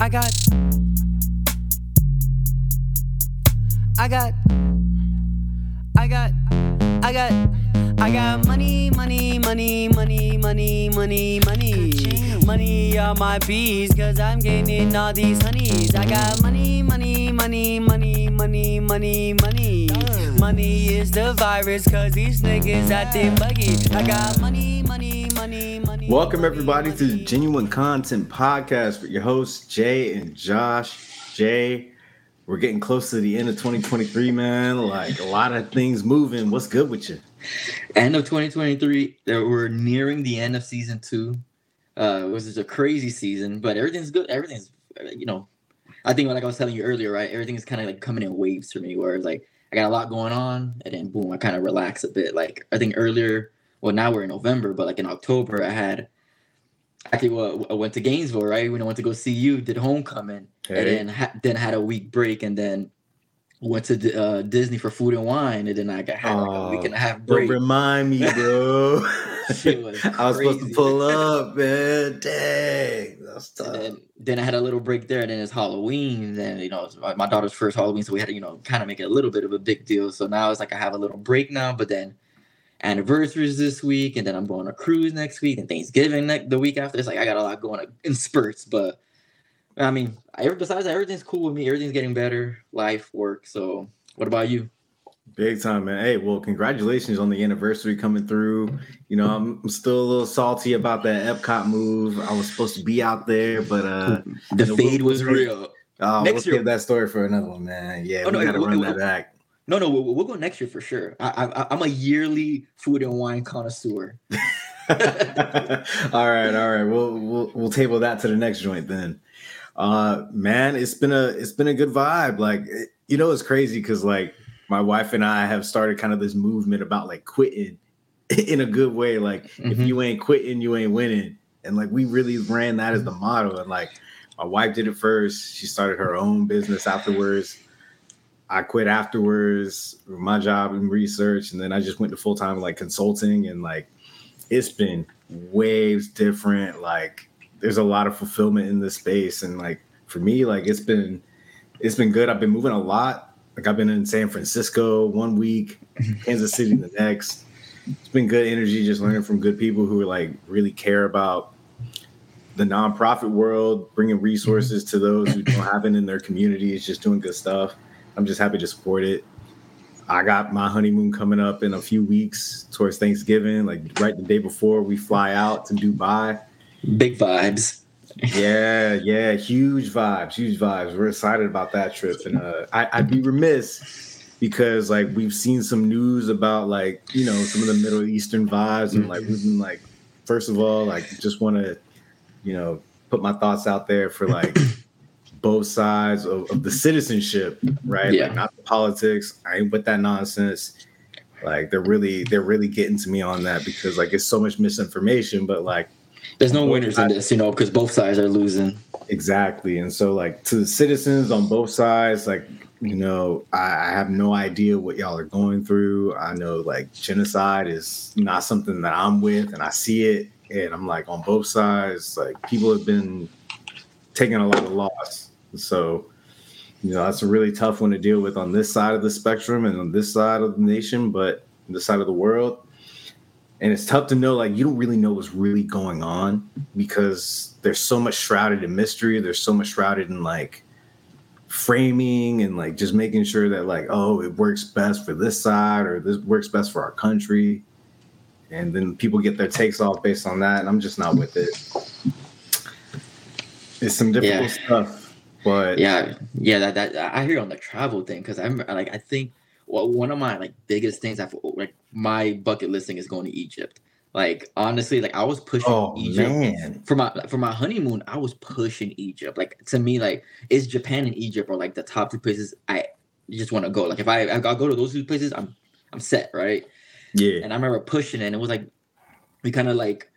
I got. I got. I got. I got. I got money, money, money, money, money, money, money. Money on my bees, cause I'm getting all these honeys. I got money, money, money, money, money, money, money. Money is the virus, cause these niggas acting buggy. I got money. Welcome everybody to the Genuine Kontent Podcast with your hosts Jay and Josh. Jay, we're getting close to the end of 2023, man. Like a lot of things moving. What's good with you? End of 2023. there- We're nearing the end of season two. Uh, it was just a crazy season, but everything's good. Everything's, you know, I think like I was telling you earlier, right? Everything's kind of like coming in waves for me, where it's like I got a lot going on, and then boom, I kind of relax a bit. Like I think earlier, well, now we're in November, but like in October, I had actually well, I went to Gainesville, right? When I went to go see you, did homecoming, and then ha- then had a week break, and then went to D- uh, Disney for food and wine, and then I got had like a week and a half Don't break. remind me, bro. Shit was I was supposed to pull up, man. Dang, that's tough. And then, then I had a little break there. And then it's Halloween. Then you know it's my my daughter's first Halloween, so we had to you know kind of make it a little bit of a big deal. So now it's like I have a little break now. But then anniversaries this week, and then I'm going on a cruise next week, and Thanksgiving next the week after. It's like I got a lot going in spurts. But I mean, every, besides that, everything's cool with me. Everything's getting better. Life, work. So what about you? Big time, man. Hey, well, congratulations on the anniversary coming through. You know, I'm, I'm still a little salty about that Epcot move. I was supposed to be out there, but uh, The No, fade we'll- was real. oh, Next let's year- give that story for another one, man. Yeah, Oh, we no, gotta it- run it- that back. No, no, we'll, we'll go next year for sure. I, I, I'm a yearly food and wine connoisseur. all right, all right. We'll we'll we'll table that to the next joint then. Uh man, it's been a it's been a good vibe. Like it- you know, it's crazy because like my wife and I have started kind of this movement about like quitting in a good way. Like if Mhm. you ain't quitting, you ain't winning. And like we really ran that as the motto. And like my wife did it first. She started her own business afterwards. I quit afterwards, my job in research, and then I just went to full time like consulting and like it's been waves different. Like there's a lot of fulfillment in this space. And like for me, like it's been it's been good. I've been moving a lot. Like I've been in San Francisco one week, Kansas City the next. It's been good energy just learning from good people who are like really care about the nonprofit world, bringing resources to those who don't have it in their communities, just doing good stuff. I'm just happy to support it. I got my honeymoon coming up in a few weeks towards Thanksgiving, like right the day before we fly out to Dubai. Big vibes. Yeah, yeah, huge vibes, huge vibes. We're excited about that trip, and uh, I, I'd be remiss because like we've seen some news about like you know some of the Middle Eastern vibes, and like we've been like, first of all, like just want to, you know, put my thoughts out there for like both sides of, of the citizenship, right? Yeah. Like not the politics. I ain't with that nonsense. Like they're really they're really getting to me on that because like it's so much misinformation, but like There's no winners in this, you know, because both sides are losing. Exactly. And so, like, to the citizens on both sides, like, you know, I, I have no idea what y'all are going through. I know, like, genocide is not something that I'm with, and I see it. And I'm like, on both sides, like, people have been taking a lot of loss. So, you know, that's a really tough one to deal with on this side of the spectrum and on this side of the nation, but this side of the world. And it's tough to know, like, you don't really know what's really going on because there's so much shrouded in mystery. There's so much shrouded in like framing and like just making sure that, like, oh, it works best for this side or this works best for our country. And then people get their takes off based on that. And I'm just not with it. It's some difficult Yeah. stuff, but Yeah, yeah. That that I hear on the travel thing because I'm like I think well one of my like biggest things I've like my bucket listing is going to Egypt. Like honestly, like I was pushing oh Egypt man, for my for my honeymoon. I was pushing Egypt. Like to me, like is Japan and Egypt are like the top two places I just want to go. Like if I I go to those two places, I'm I'm set, right? yeah, And I remember pushing it, and it was like we kind of like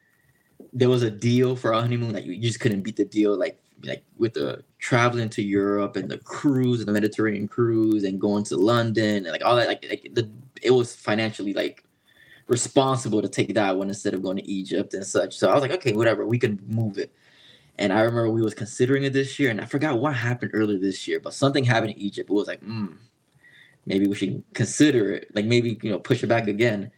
there was a deal for our honeymoon that you, you just couldn't beat the deal. Like like with the traveling to Europe and the cruise and the Mediterranean cruise and going to London and like all that. Like, like the it was financially like responsible to take that one instead of going to Egypt and such. So I was like, okay, whatever, we can move it. And I remember we was considering it this year, and I forgot what happened earlier this year, but something happened in Egypt. It was like, hmm, maybe we should consider it. Like maybe you know push it back again.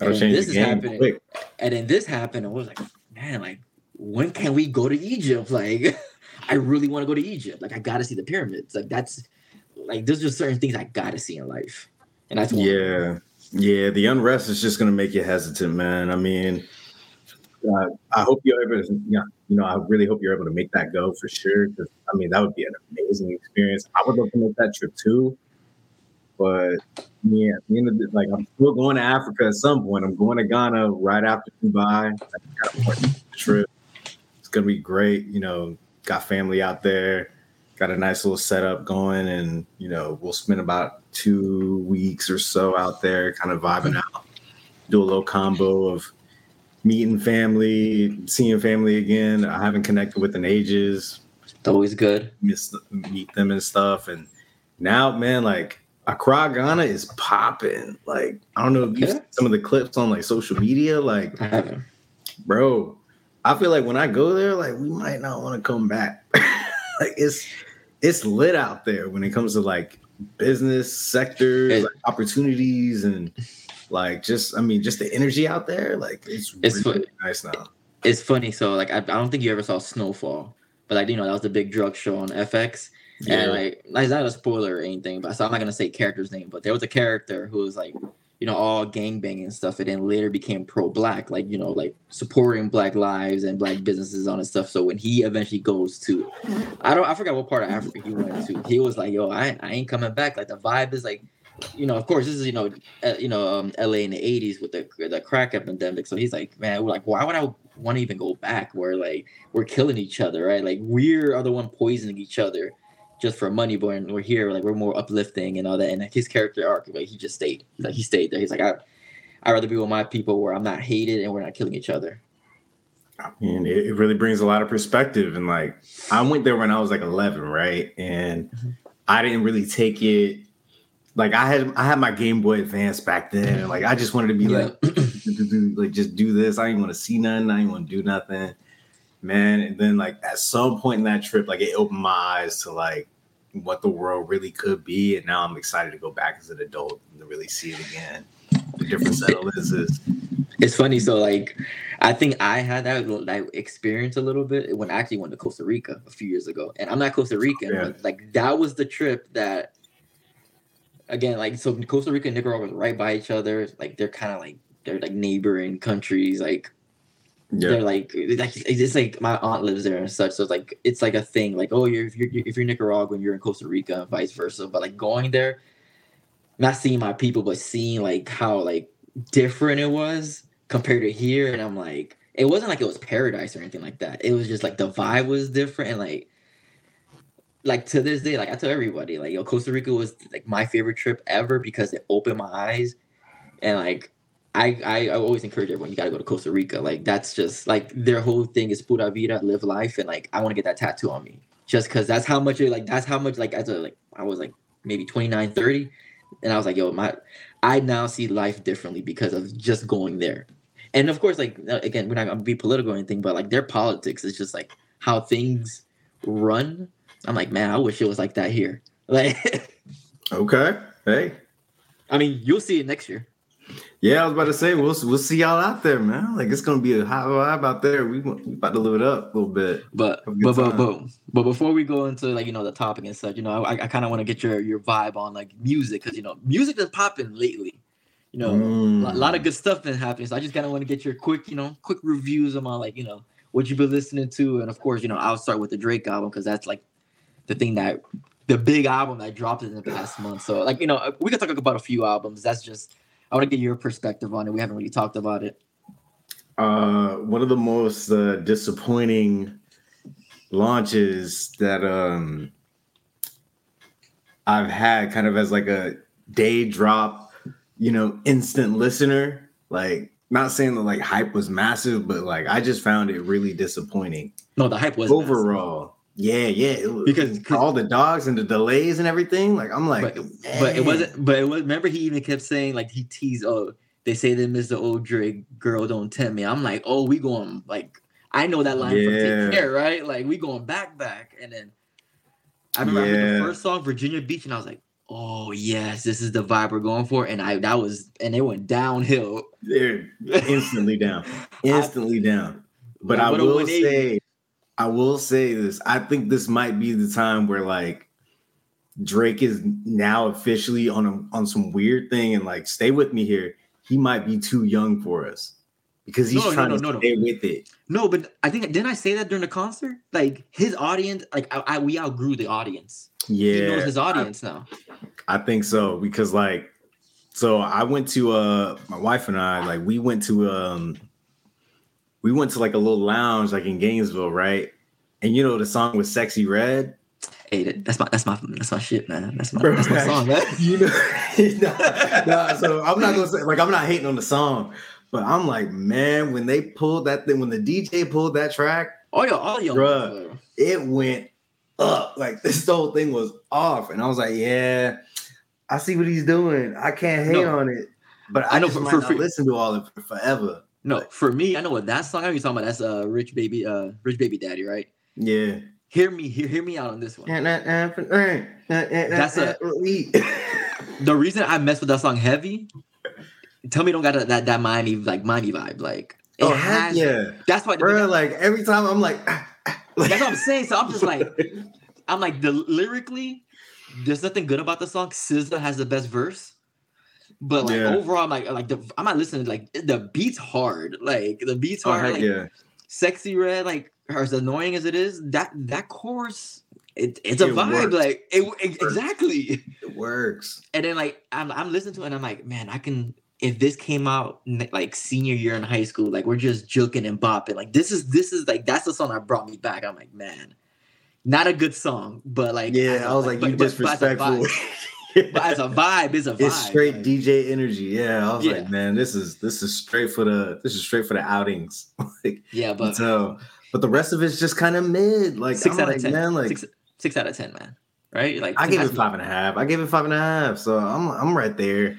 And then this is happening. quick. And then this happened, and I was like, man, like when can we go to Egypt? Like, I really want to go to Egypt. Like, I gotta see the pyramids. Like, that's like there's just certain things I gotta see in life, and that's one. Yeah, yeah. The unrest is just gonna make you hesitant, man. I mean, uh, I hope you're able to, yeah, you know, I really hope you're able to make that go for sure. Because I mean, that would be an amazing experience. I would love to make that trip too. But yeah, at the end of the, like, I'm still going to Africa at some point. I'm going to Ghana right after Dubai. Trip. It's gonna be great. You know, got family out there. Got a nice little setup going, and you know, we'll spend about two weeks or so out there, kind of vibing out. Do a little combo of meeting family, seeing family again. I haven't connected with in ages. It's always good. Miss meet them and stuff. And now, man, like Accra, Ghana is popping. Like I don't know if you Okay. some of the clips on like social media. Like, bro, I feel like when I go there, like we might not want to come back. like it's it's lit out there when it comes to like business sectors, like opportunities, and like just I mean just the energy out there. Like it's, It's really fu- nice now. It's funny. So like, I, I don't think you ever saw Snowfall, but like you know that was the big drug show on FX. Yeah. And like, like, it's not a spoiler or anything, but so I'm not gonna say character's name, but there was a character who was like, you know, all gangbanging and stuff, and then later became pro-black, like you know, like supporting black lives and black businesses on and stuff. So when he eventually goes to, I don't, I forgot what part of Africa he went to. He was like, yo, I, I ain't coming back. Like the vibe is like, you know, of course, this is you know, uh, you know, um, LA in the '80s with the the crack epidemic. So he's like, man, like, why would I want to even go back? Where like we're killing each other, right? Like we are the one poisoning each other just for money, but when we're here, like we're more uplifting and all that. And his character arc, like he just stayed, like he stayed there. He's like, I, I'd rather be with my people where I'm not hated and we're not killing each other. and it, it really brings a lot of perspective. And like, I went there when I was like 11, right? And Mhm. I didn't really take it. Like I had, I had my Game Boy Advance back then, and like I just wanted to be like, do, do, like just do this. I didn't want to see nothing. I didn't want to do nothing, man. And then like at some point in that trip, like it opened my eyes to like what the world really could be. And now I'm excited to go back as an adult and to really see it again. The different set of lenses. It's funny. So like, I think I had that, that experience a little bit when I actually went to Costa Rica a few years ago, and I'm not Costa Rican, Yeah. but like that was the trip that, again, like so Costa Rica and Nicaragua was right by each other. Like they're kind of like they're like neighboring countries. Like Yeah, they're like it's like my aunt lives there and such. So it's like it's like a thing. Like oh, you're if you're if you're Nicaraguan, you're in Costa Rica, vice versa. But like going there, not seeing my people, but seeing like how like different it was compared to here, and I'm like, it wasn't like it was paradise or anything like that. It was just like the vibe was different, and like like to this day, like I tell everybody, like yo, Costa Rica was like my favorite trip ever because it opened my eyes, and like I, I I always encourage everyone you gotta go to Costa Rica. Like that's just like their whole thing is pura vida, live life, and like I want to get that tattoo on me just because that's how much like that's how much like as a like I was like maybe 29, 30, and I was like yo my I now see life differently because of just going there, and of course like uh, again we're not gonna be political or anything, but like their politics is just like how things run. I'm like man, I wish it was like that here. Like Okay. Hey. I mean you'll see it next year. Yeah, I was about to say we'll we'll see y'all out there, man. Like it's gonna be a hot vibe out there. We we about to live it up a little bit. But Have a good but but, but but before we go into like you know the topic and such, you know, I, I kind of want to get your your vibe on like music because you know music is popping lately. You know, Mm. a lot of good stuff been happening. So I just kind of want to get your quick you know quick reviews on my like you know what you've been listening to, and of course you know I'll start with the Drake album because that's like the thing that the big album that dropped in the past month. So like you know we could talk about a few albums. That's just I want to get your perspective on it. We haven't really talked about it. Uh, one of the most uh, disappointing launches that um I've had, kind of as like a day drop, you know, instant listener. Like, not saying that like hype was massive, but like I just found it really disappointing No, the hype was massive. Yeah, yeah, was, Because- all the dogs and the delays and everything. Like, I'm like, but, but it wasn't. But it was. Remember, he even kept saying like he teased. Oh, they say that Mr. Old Drake girl don't tempt me. I'm like, oh, we going like. I know that line from Yeah. Take Care, right? Like we going back back, and then I remember I heard Yeah. the first song Virginia Beach, and I was like, oh yes, this is the vibe we're going for, and I that was and it went downhill. They're instantly down, instantly down. But I will say, I will say this. I think this might be the time where like Drake is now officially on a, on some weird thing, and like, stay with me here. He might be too young for us because he's No, trying no, to no, no. stay with it. No, but I think didn't I say that during the concert? Like his audience, like I, I we outgrew the audience. He knows Yeah, his audience now. I think so because like so I went to uh my wife and I like we went to um we went to like a little lounge like in Gainesville, right? And you know the song was Sexyy Red. Hey, that- that's my that's my that's my shit, man. That's my Bro, that's my song, man. You know, nah, nah, so I'm not gonna say like I'm not hating on the song, but I'm like, man, when they pulled that thing, when the DJ pulled that track, Oh yeah. Bruh. people. it went up. Like this whole thing was off. And I was like, yeah, I see what he's doing. I can't hate No. on it. But I, I know for- for free- listen to all of it forever. No, for me, I know what that song I'm talking about. That's uh, Rich Baby, uh, Rich Baby Daddy, right? Yeah. Hear me, hear, hear me out on this one. That's a- The reason I mess with that song heavy, tell me, don't got that that, that Miami like Miami vibe, like it oh, has. yeah. That's why. Bro, like every time I'm like, ah, ah, like That's what I'm saying. So I'm just like, I'm like the lyrically, there's nothing good about the song. SZA has the best verse, but like Yeah. overall, I'm like, like the I'm not listening. Like the beat's hard. Like the beat's oh, hard. like, yeah. Sexyy Red, like as annoying as it is, that that chorus, it, it's a It vibe. works. Like it, it- exactly. It works. And then like I'm I'm listening to it and I'm like, man, I can if this came out like senior year in high school, like we're just joking and bopping. Like this is this is like that's the song that brought me back. I'm like, man, not a good song, but like Yeah, I, I was like, but- you but- but disrespectful. vibe- But as a vibe, it's a vibe. it's straight like- DJ energy. Yeah, I was Yeah. like, man, this is this is straight for the this is straight for the outings. like, Yeah, but so, but the rest of it's just kind of mid. Like, six I'm out like, of ten. man, like six, six out of ten, man. Right? Like I gave it five and a half. I gave it five and a half. So I'm I'm right there.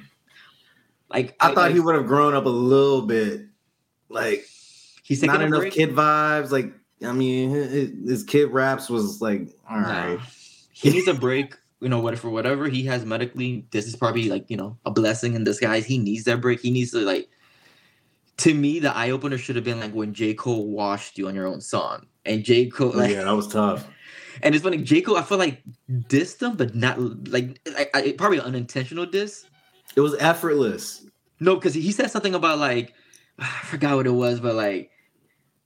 Like I thought like, he would have grown up a little bit. Like he's not enough break. kid vibes. Like I mean, his, his kid raps was like all right. Nah. He needs a break. You know what? For whatever he has medically, this is probably like you know a blessing in disguise. He needs that break. He needs to like. To me, the eye opener should have been like when J Cole washed you on your own song, and J Cole oh, like, yeah, that was tough. and it's funny. J Cole, I feel like dissed him, but not like I, I, probably an unintentional diss. It was effortless. No, because he said something about like I forgot what it was, but like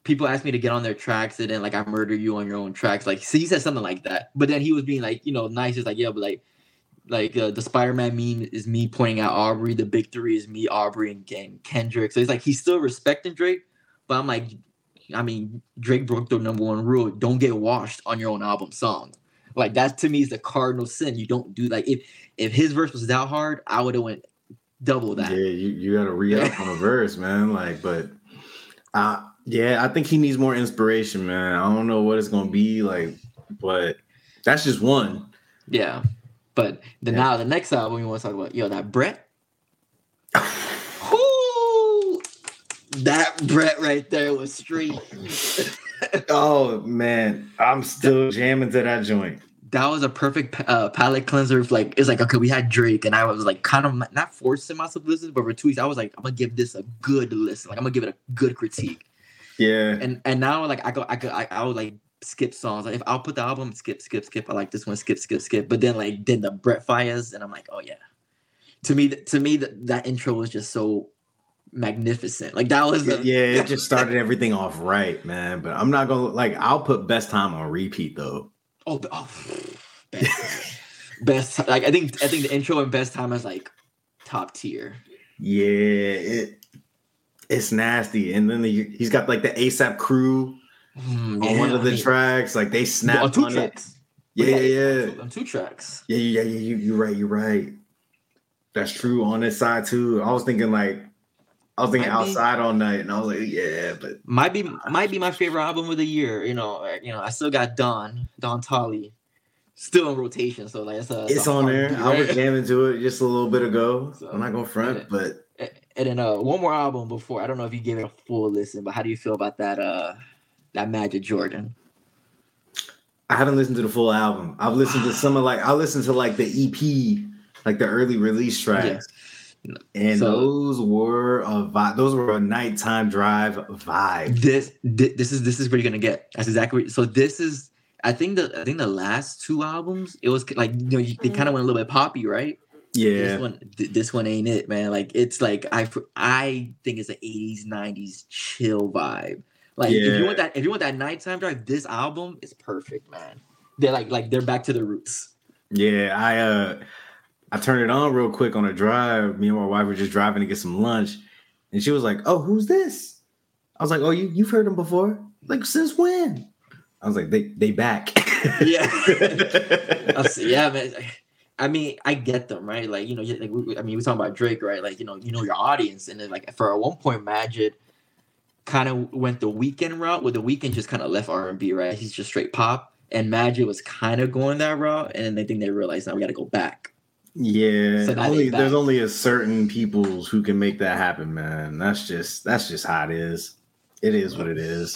people asked me to get on their tracks and then like I murder you on your own tracks. Like so he said something like that. But then he was being like, you know, nice. He's like, yeah, but like like uh, the Spider-Man meme is me pointing out Aubrey, the big three is me, Aubrey, and, and Kendrick. So he's like, he's still respecting Drake, but I'm like, I mean, Drake broke the number one rule: don't get washed on your own album song. Like that to me is the cardinal sin. You don't do like if if his verse was that hard, I would have went double that. Yeah, you, you gotta re up on a verse, man. Like, but uh yeah, I think he needs more inspiration, man. I don't know what it's gonna be like, but that's just one. Yeah. But then Yeah. now the next album we want to talk about, yo, that Brent. Whoo! That Brent right there was straight. Oh man, I'm still jamming to that joint. that was a perfect uh, palate cleanser. Like it's like okay, we had Drake, and I was like kind of not forcing myself to listen, but for two weeks I was like, I'm gonna give this a good listen. Like I'm gonna give it a good critique. Yeah, And and now like I go I go I, I would like skip songs. Like if I'll put the album skip skip skip. I like this one skip skip skip. But then like then the Brent fires, and I'm like, oh yeah. To me, to me that that intro was just so magnificent. Like that was the, yeah, it just started everything off right, man. But I'm not gonna like. I'll put best time on repeat though. Oh, oh best, best. Like I think I think the intro and best time is like top tier. Yeah, it it's nasty. And then the, he's got like the ASAP crew Mm, on one of the I mean, tracks. Like they on snapped two on it. Yeah, yeah, yeah. on two tracks. yeah, yeah, yeah. You you right, you're right. That's true on this side too. I was thinking like I was thinking Might be- outside all night, and I was like, yeah, but Might be might be my favorite album of the year. You know, uh, you know, I still got Don Don Tolly still in rotation. So like it's a it's a on there. beat, I was jamming to it just a little bit ago. So, I'm not gonna front, but And then uh, one more album before I don't know if you gave it a full listen, but how do you feel about that? Uh, that Majid Jordan. I haven't listened to the full album. I've listened to some of like I listened to like the EP, like the early release tracks. Yeah. And So- those were a vibe. Those were a nighttime drive vibe. This thi- this is this is what you're gonna get. That's exactly what, so. This is I think the I think the last two albums it was like you know they kind of went a little bit poppy, right? Yeah. This one th- this one ain't it, man. Like it's like I I think it's an 80s 90s chill vibe. Like if you want that if you want that nighttime drive, this album is perfect, man. They're like like they're back to the roots. Yeah, I uh I turned it on real quick on a drive. Me and my wife were just driving to get some lunch, and she was like, "Oh, who's this?" I was like, "Oh, you you've heard them before? Like since when?" I was like, "They they back." Yeah. Yeah, man. I mean, I get them, right? Like, you know, like we, I mean, we're talking about Drake, right? Like, you know, you know your audience, and then like for at one point, Majid kind of went the Weeknd route, where the Weeknd just kind of left R and B, right? He's just straight pop, and Majid was kind of going that route, and then I think they realized now we got to go back. yeah, So only, there's only a certain people who can make that happen, man. That's just that's just how it is. It is what it is.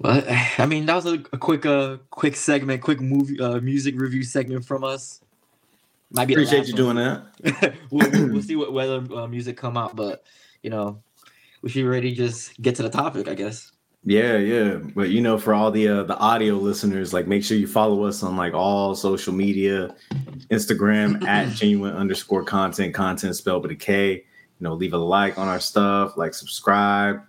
But I mean, that was a, a quick, uh, quick segment, quick movie, uh, music review segment from us. Might be Appreciate you one. doing that. we'll, we'll, we'll see what whether uh, music come out, but you know, we should already just get to the topic, I guess. Yeah, yeah. But you know, for all the uh, the audio listeners, like make sure you follow us on like all social media, Instagram at genuine underscore content, content spelled with a K. You know, leave a like on our stuff, like subscribe,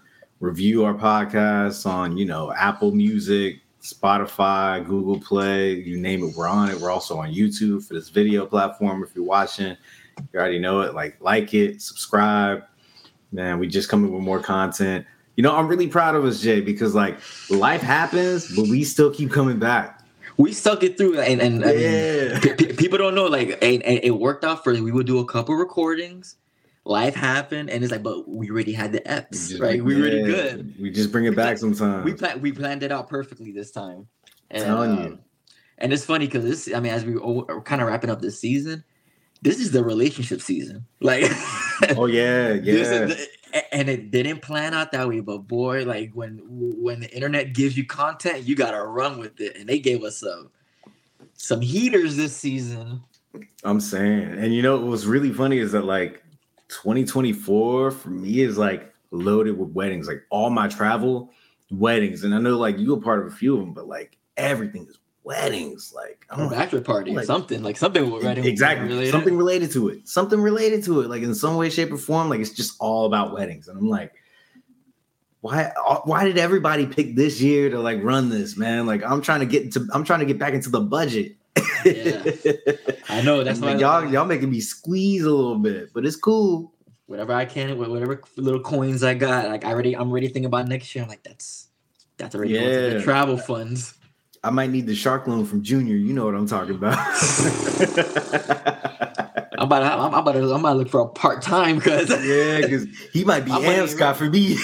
review our podcasts on, you know, Apple Music, Spotify, Google Play, you name it, we're on it. We're also on YouTube for this video platform. If you're watching, you already know it. Like, like it, subscribe. Man, we just coming with more content. You know, I'm really proud of us, Jay, because like life happens, but we still keep coming back. We stuck it through, and and I mean, Yeah. pe- people don't know like, and, and it worked out for. We would do a couple recordings. Life happened, and it's like, but we already had the eps, just right? We already yeah, good. We just bring it back sometimes. We plan we planned it out perfectly this time. And, Telling you. um, and it's funny because this, I mean, as we are kind of wrapping up this season, this is the relationship season. Like, oh yeah, yeah. the- and it didn't plan out that way, but boy, like when when the internet gives you content, you gotta run with it. And they gave us some some heaters this season. I'm saying. And you know what was really funny is that like 2024 for me is like loaded with weddings. Like all my travel weddings. And I know like you were part of a few of them, but like everything is weddings. Like A I'm like, bachelor party, like- something like something wedding exactly related. something related to it. Something related to it. Like in some way, shape, or form. Like it's just all about weddings. And I'm like, why uh, why did everybody pick this year to like run this, man? Like I'm trying to get into I'm trying to get back into the budget. Yeah. I know that's why y'all y'all making me squeeze a little bit, but it's cool. whatever I can, with whatever little coins I got, like I already I'm already thinking about next year. I'm like, that's that's already going to the travel funds. I might need the shark loan from Junior. You know what I'm talking about. I'm about to, I'm about to, I'm about to look for a part time because yeah, because he might be Amscott for me.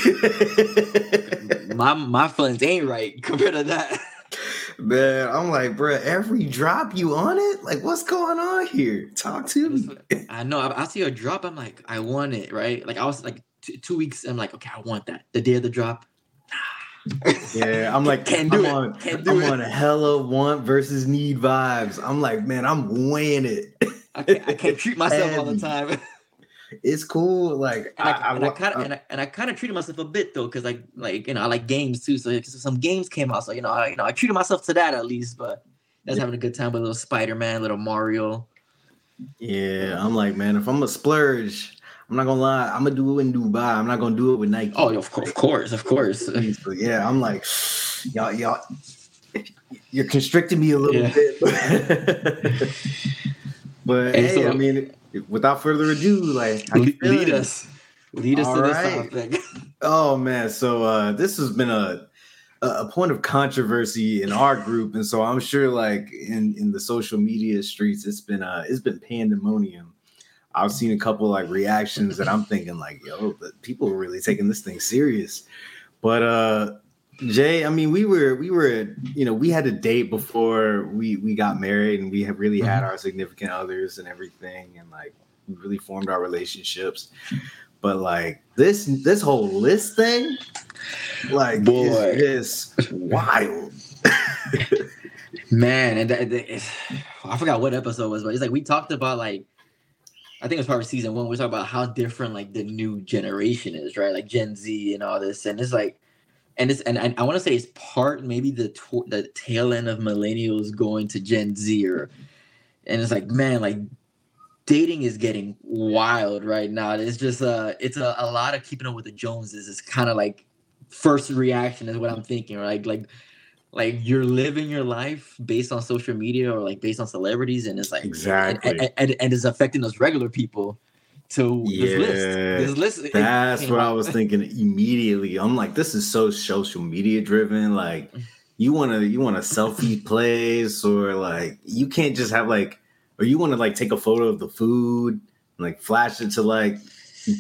my my funds ain't right compared to that. Man, I'm like, bro, every drop you on it? Like, what's going on here? Talk to me. I know. I, I see a drop. I'm like, I want it, right? Like I was like two, two weeks. I'm like, okay, I want that. The day of the drop. Yeah, I'm like, Can't do I'm it. on, Can't do I'm it. on hella want versus need vibes. I'm like, man, I'm weighing it. I can't, I can't treat myself all the time. It's cool. Like, and I kind of and I, kind of uh, treated myself a bit though, because like like you know I like games too. So some games came out, so you know I you know I treated myself to that at least. But that's Yeah. having a good time with a little Spider Man, little Mario. yeah, I'm like, man, if I'm a splurge, I'm not gonna lie, I'm gonna do it in Dubai. I'm not gonna do it with Nike. Oh, of course, of course, of course. So, yeah, I'm like, y'all, y'all, you're constricting me a little Yeah. bit. but And hey, so- I mean, without further ado, like, lead, us, lead us All to this topic. Oh man, so uh, this has been a a a point of controversy in our group, and so I'm sure, like in in the social media streets, it's been uh, it's been pandemonium. I've seen a couple like reactions that I'm thinking like, yo, the people are really taking this thing serious. But uh Jay, I mean, we were we were you know we had a date before we we got married, and we have really had mm-hmm. our significant others and everything, and like we really formed our relationships. But like this this whole list thing, Like, Boy. it's just wild. Man, and that, that- it's- I forgot what episode it was, but it's like we talked about like I think it was probably season one. We talked about how different like the new generation is, right? Like Gen Z and all this, and it's like, and it's and, and I want to say it's part maybe the tw- the tail end of millennials going to Gen Z, or and it's like man, like dating is getting wild right now. It's just uh, it's a, a lot of keeping up with the Joneses. It's kind of like first reaction is what I'm thinking, right? Like like like you're living your life based on social media or like based on celebrities and it's like Exactly. and, and, and, and it's affecting us regular people to this list Yeah, this list That's what I was thinking immediately. I'm like, this is so social media driven. Like, you want to you want a selfie place, or like you can't just have like, or you want to like take a photo of the food, and, like flash it to like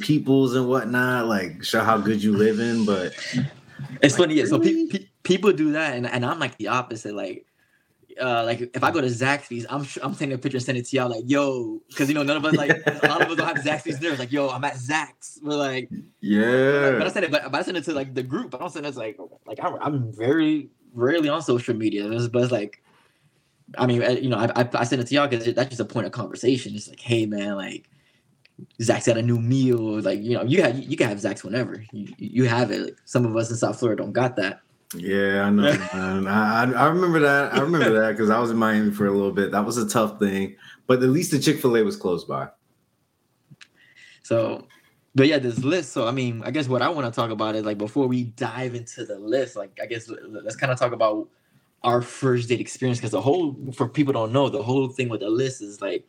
peoples and whatnot, like show how good you live in. But it's funny yeah, so pe- pe- people do that and, and i'm like the opposite like uh, like if I go to Zaxby's, I'm I'm taking a picture and sending it to y'all like, yo, because you know none of us like a lot of us don't have Zaxby's there. It's like, yo, I'm at Zax. We're like, yeah, but I send it, but, but I send it to like the group. I don't send it to like like I'm, I'm very rarely on social media, but it's like, I mean, uh, you know, I I, I send it to y'all because that's just a point of conversation. It's like, hey man, like Zach's got a new meal. Like you know, you have you can have Zach's whenever you you have it. Like, some of us in South Florida don't got that. Yeah, I know. man. I, I I remember that. I remember that because I was in Miami for a little bit. That was a tough thing, but at least the Chick Fil A was close by. So, but yeah, this list. So I mean, I guess what I want to talk about is like before we dive into the list, like I guess let's kind of talk about our first date experience because the whole for people don't know the whole thing with the list is like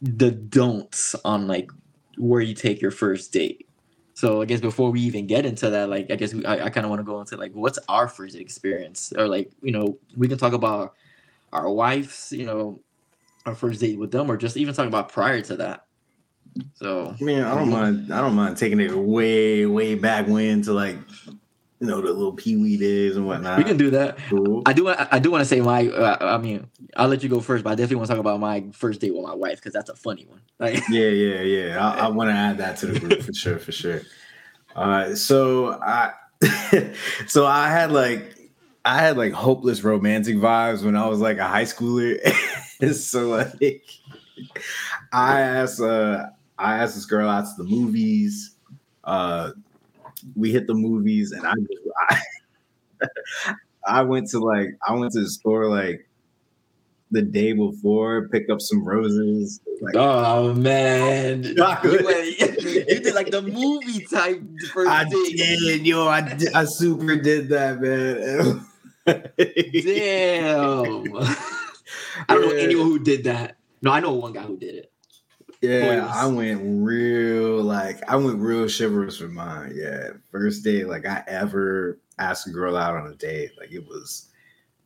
the don'ts on like where you take your first date. So I guess before we even get into that, like I guess we, I, I kind of want to go into like what's our first experience, or like you know we can talk about our wives, you know, our first date with them, or just even talk about prior to that. So I mean, I don't mind. I don't mind taking it way, way back when to like, you know, the little pee wee days and whatnot. we can do that. Cool. I do. I do want to say my. Uh, I mean, I'll let you go first, but I definitely want to talk about my first date with my wife because that's a funny one. Like, Yeah, yeah, yeah. I, I want to add that to the group for sure, for sure. All right, so I, so I had like, I had like hopeless romantic vibes when I was like a high schooler. so like, I asked, uh, I asked this girl out to the movies. Uh, we hit the movies, and I, just I, I went to like, I went to the store like the day before, picked up some roses. Like, oh man, you, went- you did like the movie type first I date. did, yo. I, did, I super did that, man. Damn. I don't know anyone who did that. No, I know one guy who did it. Yeah. I went real like I went real chivalrous with mine. Yeah, first date like I ever asked a girl out on a date. Like it was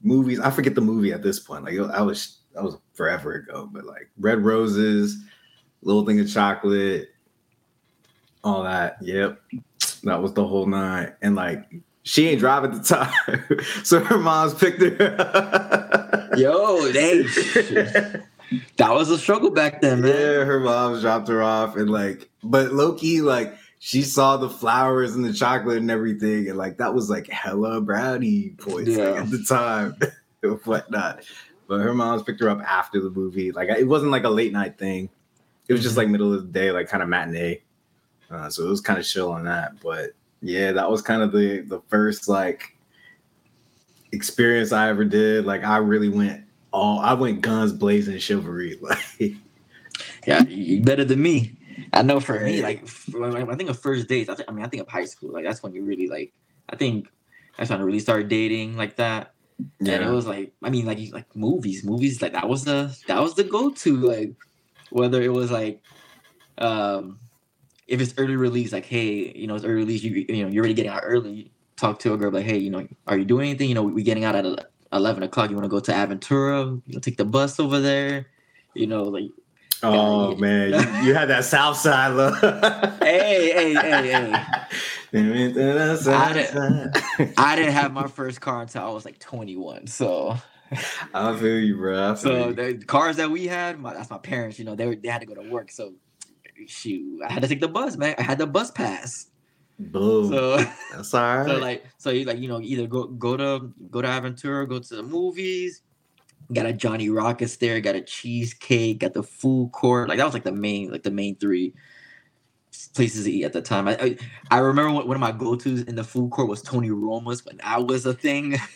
movies. I forget the movie at this point. Like I was that was forever ago. But like red roses, little thing of chocolate, all that. Yep, that was the whole night. And like she ain't driving the time, so her mom's picked her. up. Yo, they, that was a struggle back then, man. Yeah, her mom dropped her off and like, but Loki, like, she saw the flowers and the chocolate and everything, and like that was like hella brownie points Yeah. at the time whatnot. But her mom's picked her up after the movie. Like, it wasn't like a late night thing. It was just like middle of the day, like kind of matinee. Uh, so it was kind of chill on that. But yeah, that was kind of the the first like experience I ever did. Like, I really went all I went guns blazing chivalry. Like Yeah, you better than me. I know for me, like I think of first dates. I, mean, I think of high school. Like that's when you really like. I think that's when I really started dating like that. Yeah. And it was like, I mean, like like movies, movies. Like that was the that was the go to. Like whether it was like, um, if it's early release, like hey, you know, it's early release. You you know, you're already getting out early. Talk to a girl like, hey, you know, are you doing anything? You know, we getting out at 11 o'clock you want to go to aventura you take the bus over there you know like Oh yeah. man, you, you had that South Side look. hey, hey, hey, hey. I didn't, I didn't have my first car until I was like 21. So I feel you, bro. Feel so you. the cars that we had, my, that's my parents. You know, they were, they had to go to work, so shoot, I had to take the bus, man. I had the bus pass. Boom. So, That's all right. so like, so you like, you know, either go go to go to Aventura, go to the movies. Got a Johnny Rockets there. Got a cheesecake. Got the food court. Like that was like the main, like the main three places to eat at the time. I I, I remember one, one of my go tos in the food court was Tony Roma's when that was a thing.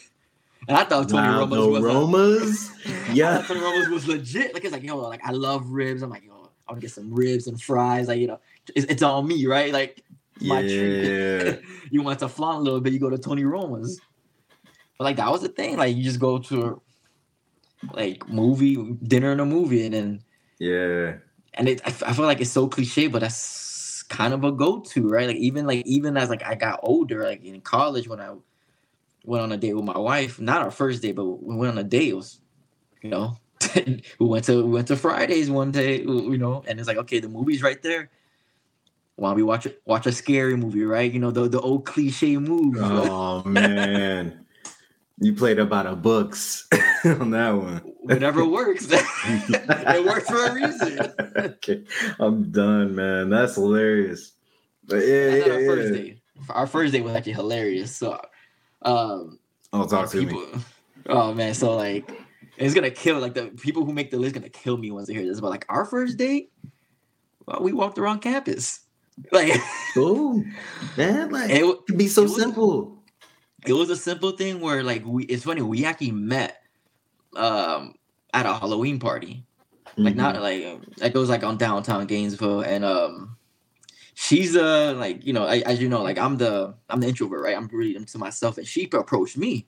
And I thought Tony wow, Roma's was Romas. I Yeah. Tony Roma's was legit. Like it's like, yo, like I love ribs. I'm like, yo, I want to get some ribs and fries. Like, you know, it's, it's on me, right? Like my Yeah. treat. you want to flaunt a little bit, you go to Tony Roma's. But like that was the thing. Like you just go to like movie dinner and a movie, and then Yeah. and it I feel like it's so cliche, but that's kind of a go-to, right? Like even like even as like I got older, like in college when I went on a date with my wife, not our first date, but we went on a date. It was, you know, we went to we went to Fridays one day, you know, and it's like okay, the movie's right there. Don't we watch? Watch a scary movie, right? You know the the old cliche moves. Oh man. You played about a books on that one. Whatever works. it works for a reason. okay. I'm done, man. That's hilarious. But yeah, yeah, our first yeah. date. Our first date was actually hilarious. So, um, Oh, talk to me. oh man, so like it's gonna kill like the people who make the list gonna kill me once they hear this. But like our first date, well, we walked around campus. Like Cool. Man, like it, it could be so it was- simple. it was a simple thing where like we it's funny we actually met um at a Halloween party. like Mhm. not like um, like it was like on downtown Gainesville and um she's uh like you know I, as you know like I'm the I'm the introvert right I'm really into myself and she approached me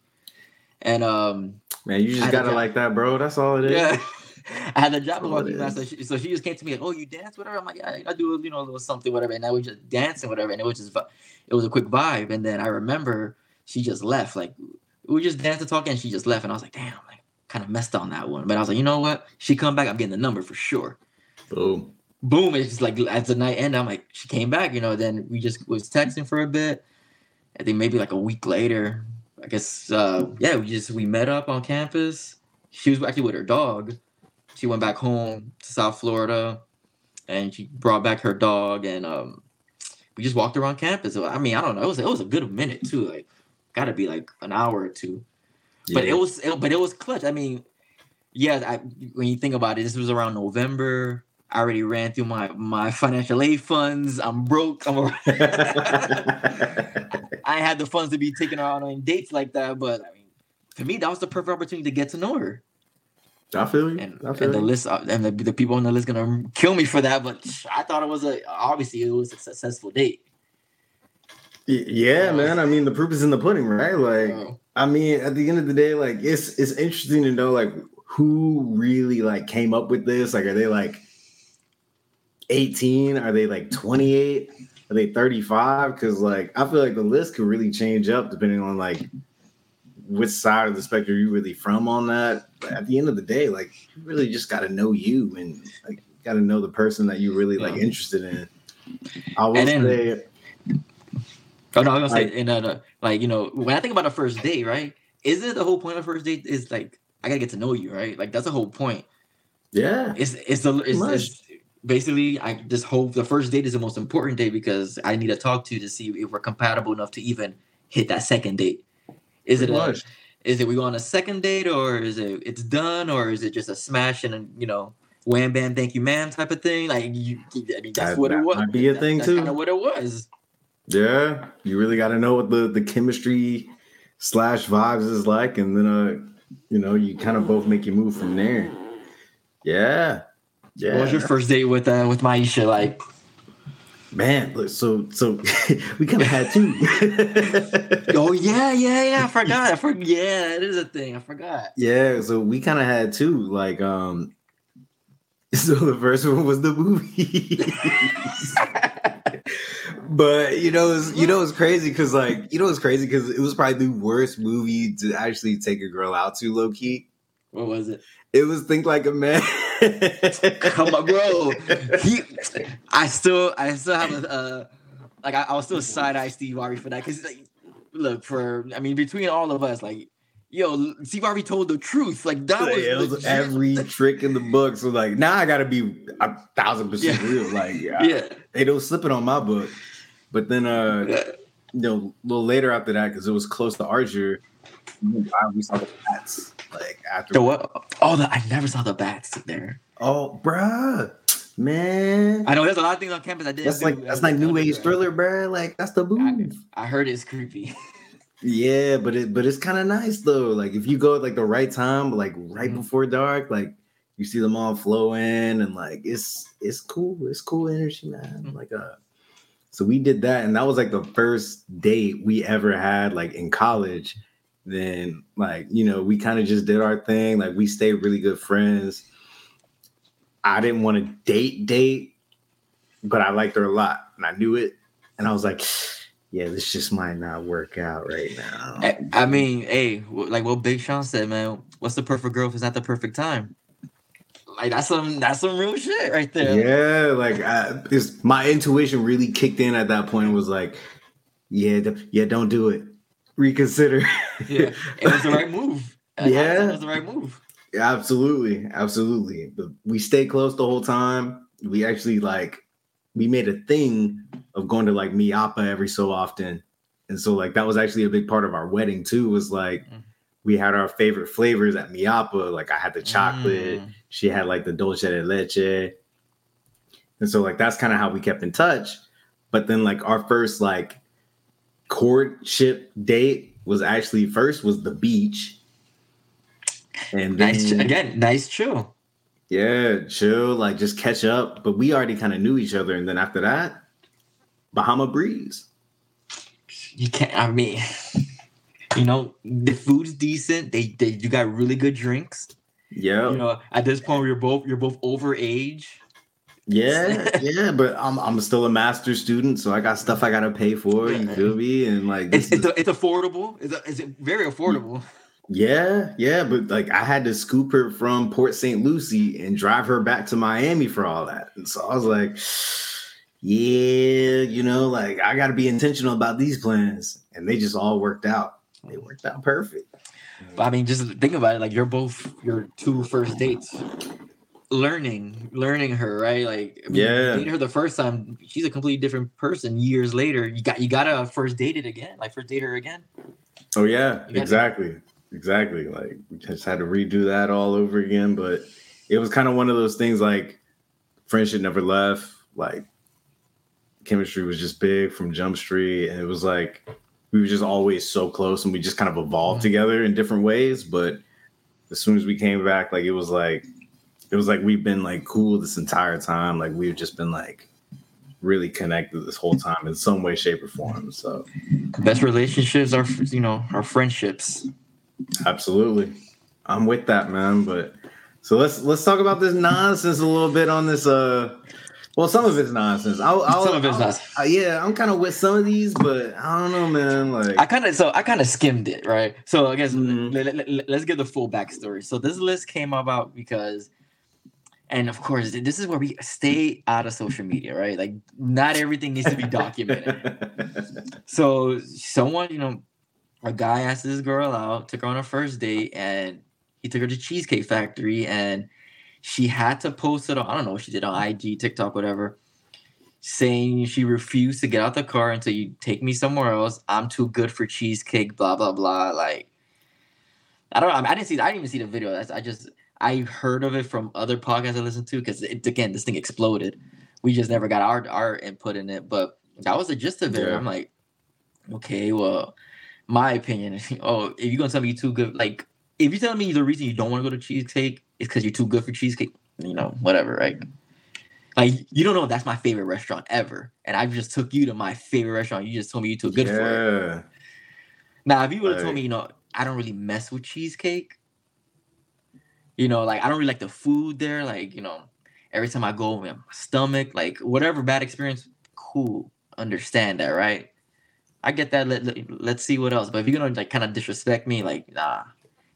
and um man, you just a gotta like that, bro. That's all it is. yeah I had the job all about it so she, so she just came to me like oh you dance whatever I'm like yeah, I do you know a little something whatever and now we just dancing whatever and it was just it was a quick vibe and then I remember she just left like we just danced and talking and she just left and I was like damn like kind of messed on that one but I was like you know what she come back I'm getting the number for sure Boom. boom, it's just like as the night ended, I'm like, she came back, you know. Then we just was texting for a bit. I think maybe like a week later, I guess, uh, yeah, we just we met up on campus. She was actually with her dog. She went back home to South Florida, and she brought back her dog, and um, we just walked around campus. I mean, I don't know, it was it was a good minute too, like got to be like an hour or two but it was it, but it was clutch. I mean, yeah, I, when you think about it, this was around November. I already ran through my my financial aid funds. I'm broke. I'm a, I had the funds to be taking her out on dates like that, but I mean, for me, that was the perfect opportunity to get to know her. I feel you. And, I feel and the you. list uh, and the, the people on the list gonna kill me for that, but I thought it was a obviously it was a successful date. Yeah, man. I mean, the proof is in the pudding, right? Like, I mean, at the end of the day, like, it's it's interesting to know like who really like came up with this. Like, are they like 18? Are they like 28? Are they 35? Because like I feel like the list could really change up depending on like which side of the spectrum you're really from on that. But at the end of the day, like you really just got to know you and like got to know the person that you're really like Yeah. interested in. I will then- say, Oh no, I was gonna Like- say, and uh, like you know, when I think about a first date, right? Isn't it the whole point of first date is like I gotta get to know you, right? Like that's the whole point. yeah, It's it's the it's, it's basically I just hope the first date is the most important date because I need to talk to you to see if we're compatible enough to even hit that second date. Is it pretty a, is it we go on a second date or is it it's done or is it just a smash and you know wham bam thank you ma'am type of thing? Like you, I mean that's That- what it was. might be a That- thing, that's too. Kind of what it was. Yeah, you really got to know what the the chemistry slash vibes is like, and then uh, you know, you kind of both make you move from there. Yeah, yeah. What was your first date with uh with Maisha like? Man? Look, so so we kind of had two. Oh yeah, yeah, yeah. I forgot. I forgot. Yeah, it is a thing. I forgot. yeah, so we kind of had two. Like, um, so the first one was the movie. But you know, it's, you know, it's crazy because like you know, it's crazy because it was probably the worst movie to actually take a girl out to, low key. What was it? It was Think Like a Man. Come on, bro. He, I still, I still have a, uh, like, I, I was still side eye Steve Harvey for that because, like, look, for I mean, between all of us, like, yo, Steve Harvey told the truth. Like that was, was every trick in the book. So like now I gotta be a thousand percent Yeah. real. Like yeah, yeah. they don't slip it on my book. But then, uh, you know, a little later after that, because it was close to Archer, we saw the bats. Like after The what? Oh, the, I never saw the bats there. Oh, bruh, man. I know there's a lot of things on campus I did. That's like that's like new age thriller, bruh. Like that's the move. I heard it's creepy. Yeah, but it but it's kind of nice though. Like if you go at like the right time, like right Mhm. before dark, like you see them all flow in and like it's it's cool. It's cool energy, man. Mhm. Like uh so we did that and that was like the first date we ever had like in college. Then like, you know, we kind of just did our thing. Like we stayed really good friends. I didn't want to date date, but I liked her a lot and I knew it. And I was like, yeah, this just might not work out right now. I, mean, hey, like what Big Sean said, man. What's the perfect girl if it's not the perfect time? Like that's some that's some real shit right there. Yeah, like I, my intuition really kicked in at that point. and Was like, yeah, yeah, don't do it. Reconsider. yeah. It was the right move. Yeah. it was the right move. Yeah, absolutely, absolutely. But we stayed close the whole time. We actually like we made a thing of going to like Miapa every so often, and so like that was actually a big part of our wedding too. Was like Mm. we had our favorite flavors at Miapa. Like I had the chocolate. Mm. she had like the dulce de leche and so like that's kind of how we kept in touch but then like our first like courtship date was actually first was the beach and then, Nice, again, nice chill. yeah chill like just catch up but we already kind of knew each other and then after that bahama breeze You can't. I mean, you know, the food's decent. They, they you got really good drinks. yeah You know, at this point, you're both you're both over age. Yeah yeah but i'm i'm still a master student so i got stuff i gotta pay for you feel me and like It's this it's, is- it's affordable. It's, it's very affordable. Yeah, yeah, but like I had to scoop her from Port St. Lucie and drive her back to Miami for all that. And so I was like, yeah, you know, like I got to be intentional about these plans. And they just all worked out. They worked out perfect. But I mean, just think about it. Like you're both your two first dates. Learning, learning her, right? Like, I mean, Yeah. dating her the first time, she's a completely different person. Years later, you got you gotta first date it again, like first date her again. Oh, yeah, You got- exactly. Exactly. Like we just had to redo that all over again. But it was kind of one of those things like friendship never left. Like chemistry was just big from Jump Street. And it was like we were just always so close and we just kind of evolved Mhm. together in different ways. But as soon as we came back, like it was like it was like we've been like cool this entire time. Like we've just been like really connected this whole time in some way, shape, or form. So Best relationships are, you know, are friendships. Absolutely. I'm with that, man. But so let's let's talk about this nonsense a little bit on this uh well some of it's nonsense. I'll, I'll, Some of it's I'll- nonsense. uh, yeah, I'm kind of with some of these, but I don't know, man. Like I kind of so I kind of skimmed it, right? So I guess Mhm. let, us give the full backstory. So this list came about because, and of course, this is where we stay out of social media, right? Like not everything needs to be documented. So someone, you know, a guy asked this girl out, took her on a first date, and he took her to Cheesecake Factory, and she had to post it on I don't know what she did on IG, TikTok, whatever, saying she refused to get out the car until you take me somewhere else. I'm too good for cheesecake, blah blah blah. Like I don't know. I, mean, I didn't see. I didn't even see the video. That's, I just I heard of it from other podcasts I listened to because again, this thing exploded. We just never got our our input in it, but that was the gist of it. Yeah. I'm like, okay, well, my opinion. Oh, if you're gonna tell me you're too good, like if you're telling me the reason you don't want to go to cheesecake is because you're too good for cheesecake, you know, whatever, right? Like you don't know that's my favorite restaurant ever, and I just took you to my favorite restaurant. You just told me you're too good for it. yeah. Now, if you would have told me, you know, I don't really mess with cheesecake, you know, like I don't really like the food there. Like, you know, every time I go, my stomach, like whatever bad experience, cool, understand that, right? I get that. Let, let, let's see what else. But if you're gonna like kind of disrespect me, like, nah,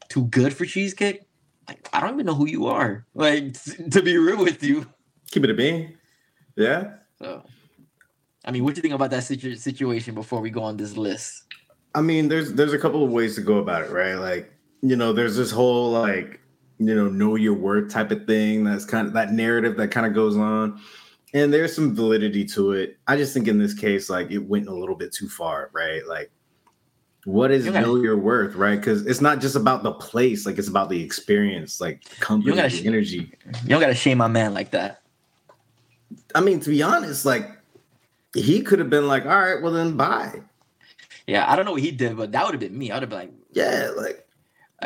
too good for cheesecake. Like, I don't even know who you are. Like, to be real with you. Keep it a bean. Yeah. So, I mean, what do you think about that situ- situation before we go on this list? I mean, there's there's a couple of ways to go about it, right? Like, you know, there's this whole like, you know, know your worth type of thing. That's kind of that narrative that kind of goes on. And there's some validity to it. I just think in this case, like it went a little bit too far, right? Like, what is You gotta- know your worth, right? Because it's not just about the place, like it's about the experience, like company, gotta the sh- energy. You don't gotta shame my man like that. I mean, to be honest, like he could have been like, all right, well then bye. Yeah, I don't know what he did, but that would have been me. I would have been like, Yeah, like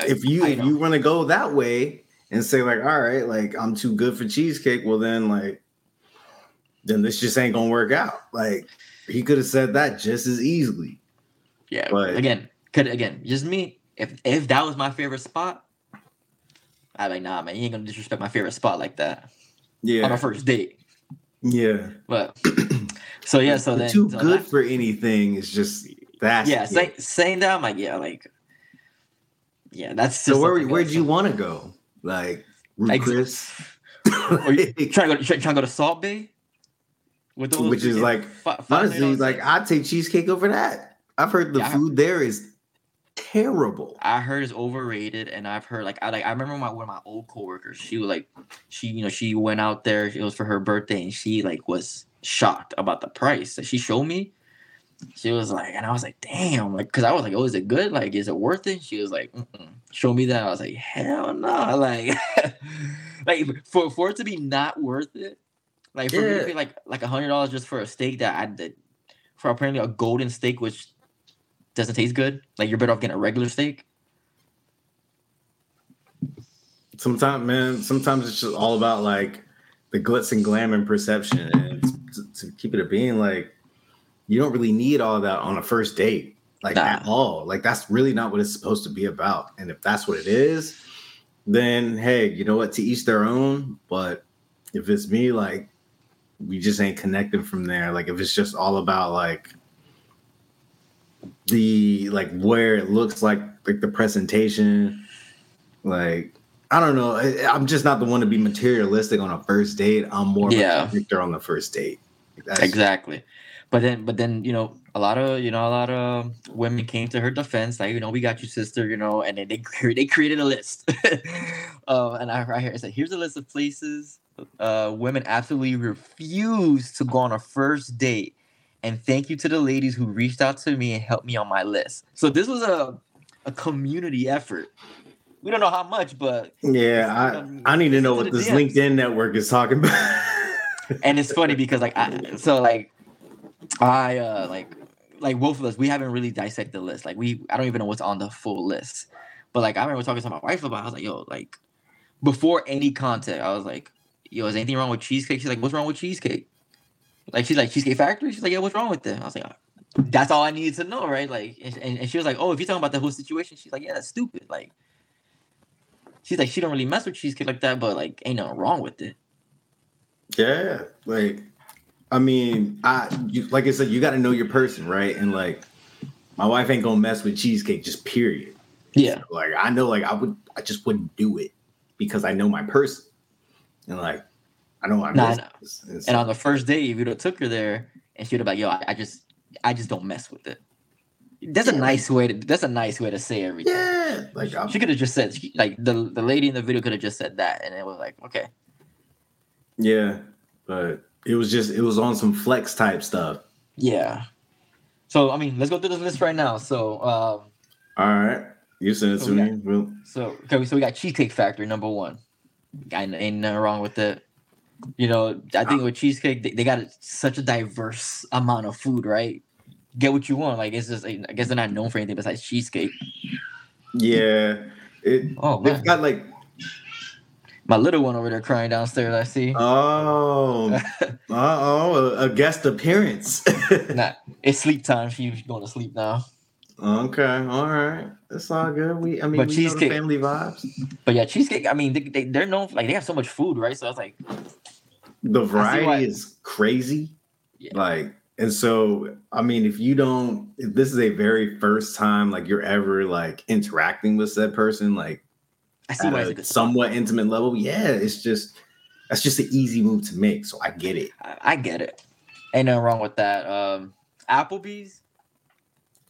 if you if you want to go that way and say like, all right, like I'm too good for cheesecake, well then like then this just ain't gonna work out. Like he could have said that just as easily. yeah, but- again, could again, just me. If if that was my favorite spot, I'd be like, nah, man, you ain't gonna disrespect my favorite spot like that Yeah, on our first date. yeah. But so yeah, so then too so good that- for anything is just that. yeah, say, saying that, I'm like, yeah, like, yeah, that's just So where where'd you want to go? Like Chris, you trying to go trying to go to Salt Bae? With those which is freaking like fi- $500 honestly, like? I'd take cheesecake over that. I've heard the Yeah, I- food there is terrible. I heard it's overrated, and I've heard like I like I remember my one of my old coworkers. She was like, she you know she went out there. It was for her birthday, and she like was shocked about the price that she showed me. She was like, and I was like, damn, like, cause I was like, oh, is it good? Like, is it worth it? She was like, Mm-mm. show me that. I was like, hell no, like, like for for it to be not worth it, like for me to Yeah. pay like like a hundred dollars just for a steak that I did for apparently a golden steak, which doesn't taste good. Like you're better off getting a regular steak. Sometimes, man, sometimes it's just all about like the glitz and glam and perception. And to, to keep it a being, like you don't really need all that on a first date, like Nah. at all. Like that's really not what it's supposed to be about. And if that's what it is, then hey, you know what? To each their own. But if it's me, like we just ain't connecting from there. Like if it's just all about like the like where it looks like like the presentation like i don't know I, i'm just not the one to be materialistic on a first date i'm more Yeah. of a on the first date That's- Exactly. But then, but then, you know, a lot of, you know, a lot of women came to her defense, like, you know, we got you, sister, you know, and then they they created a list. uh, and I right here it said, here's a list of places uh, women absolutely refuse to go on a first date. And thank you to the ladies who reached out to me and helped me on my list. So this was a a community effort. We don't know how much, but yeah i i need to know what this DMs. linkedin network is talking about and it's funny because like I so like I uh like like both of us we haven't really dissected the list. Like we I don't even know what's on the full list. But like I remember talking to my wife about it. I was like, yo, like before any content, I was like, yo, is anything wrong with cheesecake? She's like, what's wrong with cheesecake? Like she's like Cheesecake Factory? She's like, yeah, what's wrong with it? I was like, that's all I needed to know, right? Like and, and, and she was like, oh, if you're talking about the whole situation, she's like, yeah, that's stupid. Like she's like, she don't really mess with cheesecake like that, but like ain't nothing wrong with it. yeah like i mean i you, like i said you got to know your person right and like my wife ain't gonna mess with cheesecake just period Yeah. Like I know, like I would, I just wouldn't do it because I know my person, and like I know my Nah, I business. And And on the first day, if you'd have took her there and she'd have like, yo, I, I just I just don't mess with it. That's a nice way to that's a nice way to say everything. yeah, like I'm, She could have just said she, like the the lady in the video could have just said that and it was like, okay. yeah, but it was just it was on some flex type stuff. Yeah. So I mean, let's go through this list right now. So um All right, you sent it So to me. Well, so okay, so we got Cheesecake Factory number one. Ain't, ain't nothing wrong with it. You know, I think with cheesecake, they, they got such a diverse amount of food, right? Get what you want. Like it's just, I guess they're not known for anything besides cheesecake. yeah, it Oh they've got like my little one over there crying downstairs. I see. oh, uh oh, a, guest appearance. nah, it's sleep time. She's going to sleep now. okay, all right, it's all good. We, I mean, But we cheesecake- family vibes. But yeah, cheesecake. I mean, they, they they're known for, like they have so much food, right? So I was like, the why- variety is crazy. Yeah. Like, and so I mean, if you don't, if this is a very first time like you're ever like interacting with said person, like I see why it's a a good spot. somewhat intimate level, yeah, it's just that's just an easy move to make. So I get it. I, I get it. Ain't nothing wrong with that. Um, Applebee's.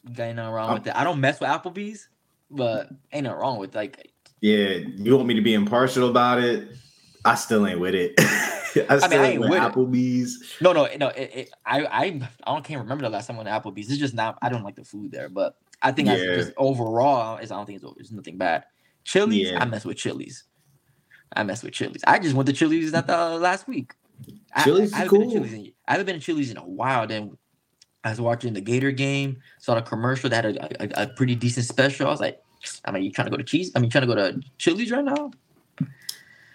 Ain't nothing wrong with that. I don't mess with Applebee's, but ain't nothing wrong with like. Yeah, you want me to be impartial about it? I still ain't with it. I, I mean, I still ain't with it. Applebee's. No, no, no. It, it, I, I, I don't can't remember the last time I went to Applebee's. It's just not. I don't like the food there, but I think I just overall I don't think it's, it's nothing bad. Chili's, Yeah. I mess with Chili's. I mess with Chili's. I just went to Chili's not the last week. I- Chili's I, haven't been cool. Chili's in, I haven't been to Chili's in a while. Then I was watching the Gator game, saw the commercial that had a, a, a pretty decent special. I was like, I mean, you trying to go to cheese? I mean, trying to go to Chili's right now?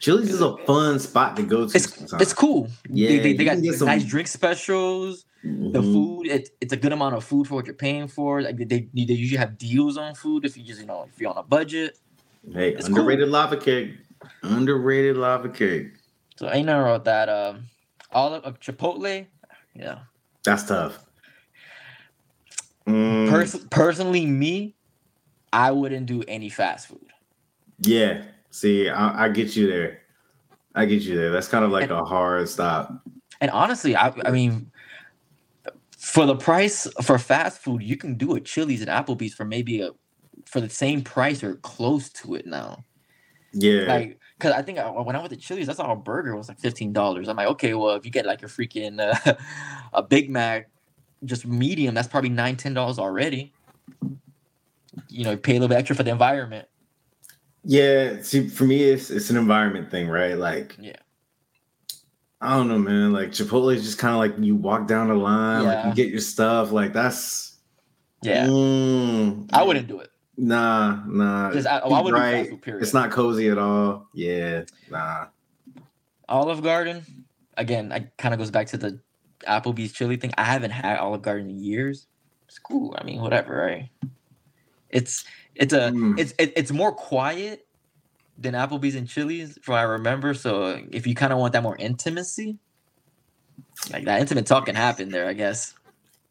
Chili's is a fun spot to go to. It's sometimes. it's cool. Yeah, they, they, they got some- nice drink specials. the Mhm. food it, it's a good amount of food for what you're paying for like they, they, they usually have deals on food if you just you know if you're on a budget Hey, It's underrated lava cake. Underrated lava cake. so ain't nothing wrong with that um all of, chipotle yeah That's tough. Mm, Pers- personally me i wouldn't do any fast food yeah. See, I, I get you there. I get you there. That's kind of like a hard stop. and honestly i i mean for the price for fast food you can do a chili's and applebee's for maybe a for the same price or close to it now Yeah. Like, cause I think I, when I went to Chili's, I saw a burger was like fifteen dollars. I'm like, okay, well, if you get like a freaking uh, a Big Mac, just medium, that's probably nine, ten dollars already. You know, pay a little bit extra for the environment. yeah. See, for me, it's it's an environment thing, right? Like, Yeah. I don't know, man. Like Chipotle is just kind of like you walk down the line, like you get your stuff. Like that's Yeah, Mm, I wouldn't do it. Nah, nah. Just I, He's I wouldn't do right. Period. It's not cozy at all. Yeah, nah. Olive Garden. Again, I kind of goes back to the Applebee's chili thing. I haven't had Olive Garden in years. It's cool. I mean, whatever, right? It's it's a Mm. it's it, it's more quiet than Applebee's and Chili's, from what I remember. So if you kind of want that more intimacy, like that intimate talk can happen there, I guess.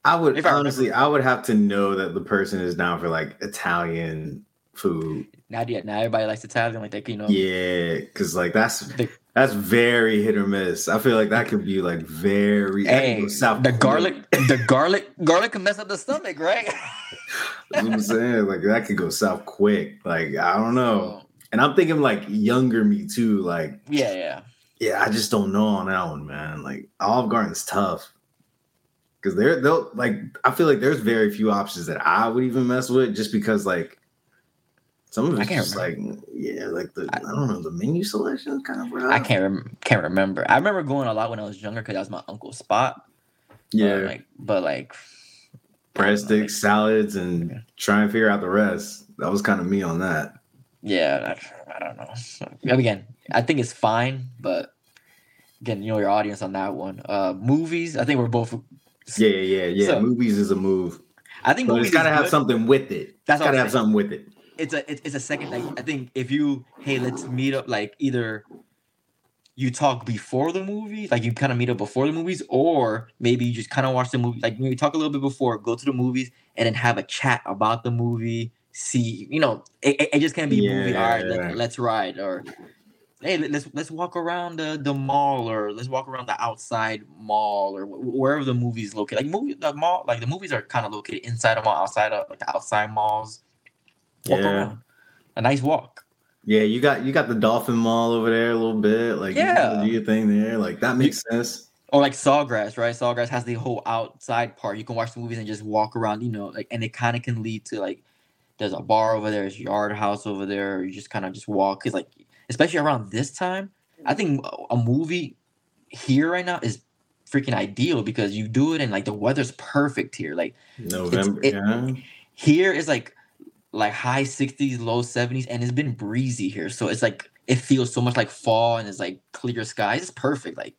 I would If honestly, I would have to know that the person is down for like Italian food. Not yet. now everybody likes Italian, like they can, you know. Yeah, because like that's The- that's very hit or miss. I feel like that could be like very. Hey, south the garlic, the garlic, garlic can mess up the stomach, right? I'm saying. Like that could go south quick. Like I don't know. Oh. And I'm thinking like younger me too. Like yeah, yeah. yeah, I just don't know on that one, man. Like Olive Garden's tough. Cause they're they'll like I feel like there's very few options that I would even mess with just because like some of I it's just like yeah, like the I, don't know, the menu selection kind of rough. I can't rem- can't remember. I remember going a lot when I was younger because that was my uncle's spot. Yeah, But like, but like, breadsticks, salads, and try and figure out the rest. That was kind of me on that. yeah, I, I don't know. Again, I think it's fine, but again, you know your audience on that one. Uh, movies. I think we're both. Yeah, yeah, yeah, yeah. So- movies is a move. I think But movies it's got to have good. something with it. That's It's what got to have something with it. it's a it's, a second like I think if you hey let's meet up like either you talk before the movie like you kind of meet up before the movies or maybe you just kind of watch the movie like maybe talk a little bit before go to the movies and then have a chat about the movie see you know it, it- just can't be movie all right Yeah. let, let's ride or hey let- let's let's walk around the, the mall or let's walk around the outside mall or wh- wherever the movie's located like movie the mall like the movies are kind of located inside a mall outside of like the outside malls walk Yeah. around. A nice walk. Yeah, you got you got the Dolphin Mall over there a little bit. Like, Yeah. gotta do your thing there. Like that makes sense. Or like Sawgrass, right? Sawgrass has the whole outside part. You can watch the movies and just walk around, you know, like and it kind of can lead to like there's a bar over there, there's a yard house over there, you just kind of just walk. Cause like especially around this time, I think a movie here right now is freaking ideal because you do it and like the weather's perfect here. Like November. it- yeah. here is like like high 60s low 70s and it's been breezy here so it's like it feels so much like fall and it's like clear skies it's perfect like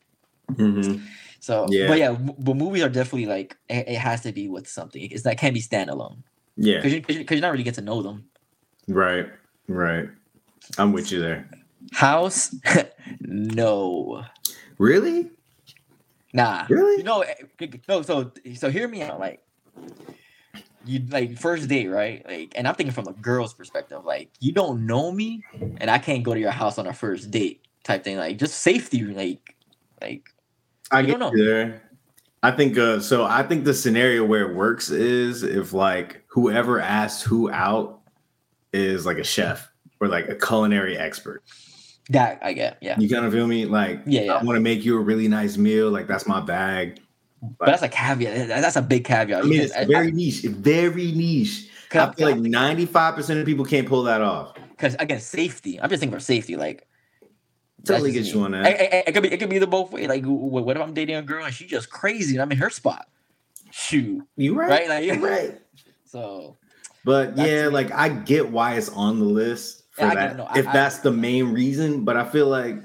mm-hmm. so Yeah. but yeah but movies are definitely like it, it has to be with something it's that can't be standalone Yeah. because you, cause you, 'cause you're not really get to know them Right. Right. I'm with you there. house no Really? nah Really? you know eh, no so so hear me out like you like first date right like and i'm thinking from a girl's perspective like you don't know me and i can't go to your house on a first date type thing like just safety like like I get don't you there. I think uh so I think the scenario where it works is if like whoever asks who out is like a chef or like a culinary expert. That I get, yeah. You kind of feel me? Like, Yeah, yeah. I want to make you a really nice meal. Like, that's my bag. But that's a caveat. That's a big caveat. I mean, it's I- very I- niche. Very niche. I feel like 95% of people can't pull that off. because again, safety. I'm just thinking for safety. Like, Totally get you me. on that. It, it- could be it could be the both way. Like, wh- what if I'm dating a girl and she's just crazy and I'm in her spot? Shoot, You right? right? Like, You right. So But yeah, like I get why it's on the list for I that. no, I- if that's the main reason, but I feel like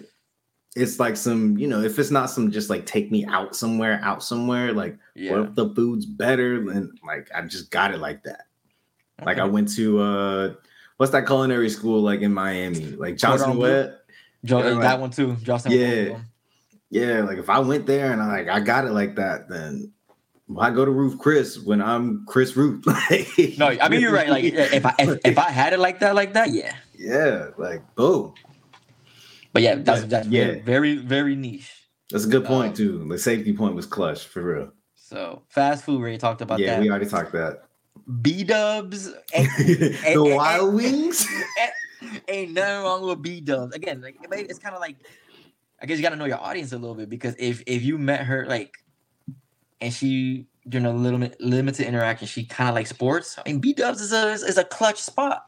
it's like some, you know, if it's not some just like take me out somewhere, out somewhere, like yeah, what if the food's better? And like I just got it like that. Like I went to uh what's that culinary school like in Miami? Like Johnson? Wet. Jo- yeah, that one too. Johnson Yeah. Yeah, like if I went there and I like I got it like that, then why go to Ruth Chris when I'm Chris Ruth? No, I mean you're right. Like if I if, if I had it like that, like that, yeah. Yeah, like boom. But yeah, that's Yeah, that's yeah. very very very niche. That's a good point Um, too. The safety point was clutch for real. So fast food, we already talked about yeah, that. we already talked that. B Dubs the Wild Wings. ain't nothing wrong with B Dubs. Again, like it's kind of like I guess you got to know your audience a little bit because if if you met her like and she during a little bit limited interaction, she kind of like sports. I mean, B Dubs is a is a clutch spot.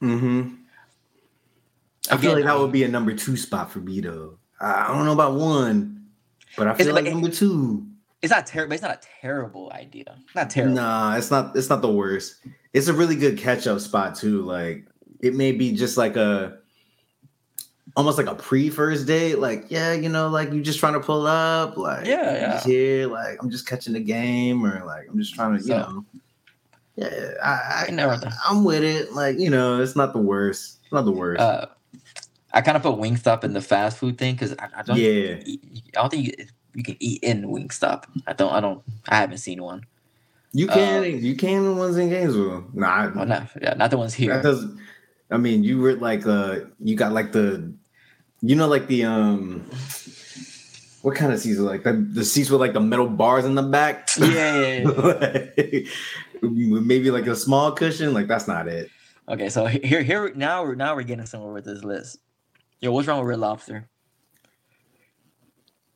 hmm I feel like that would be a number two spot for me though. I don't know about one, but I feel like number two. It's not terrible. It's not a terrible idea. Not terrible. Nah, it's not. It's not the worst. It's a really good catch up spot too. Like it may be just like a, almost like a pre first date. Like yeah, you know, like you just trying to pull up. Like Yeah, yeah. just here. Like I'm just catching the game, or like I'm just trying to, you So- know. Yeah, I, I never I, I'm with it. Like you know, it's not the worst. It's not the worst. Uh, I kind of put Wingstop in the fast food thing because I, I don't. yeah, eat- I don't think you, you can eat in Wingstop. I don't. I don't. I haven't seen one. you can. uh, you can the ones in Gainesville. Nah, Well, not yeah, not the ones here. doesn't. I mean, you were like uh, you got like the, you know, like the um, what kind of seats? are Like the the seats with like the metal bars in the back. Yeah, yeah, yeah. Like, maybe like a small cushion. Like that's not it. Okay, so here, here, now we're now we're getting somewhere with this list. Yo, what's wrong with Red Lobster?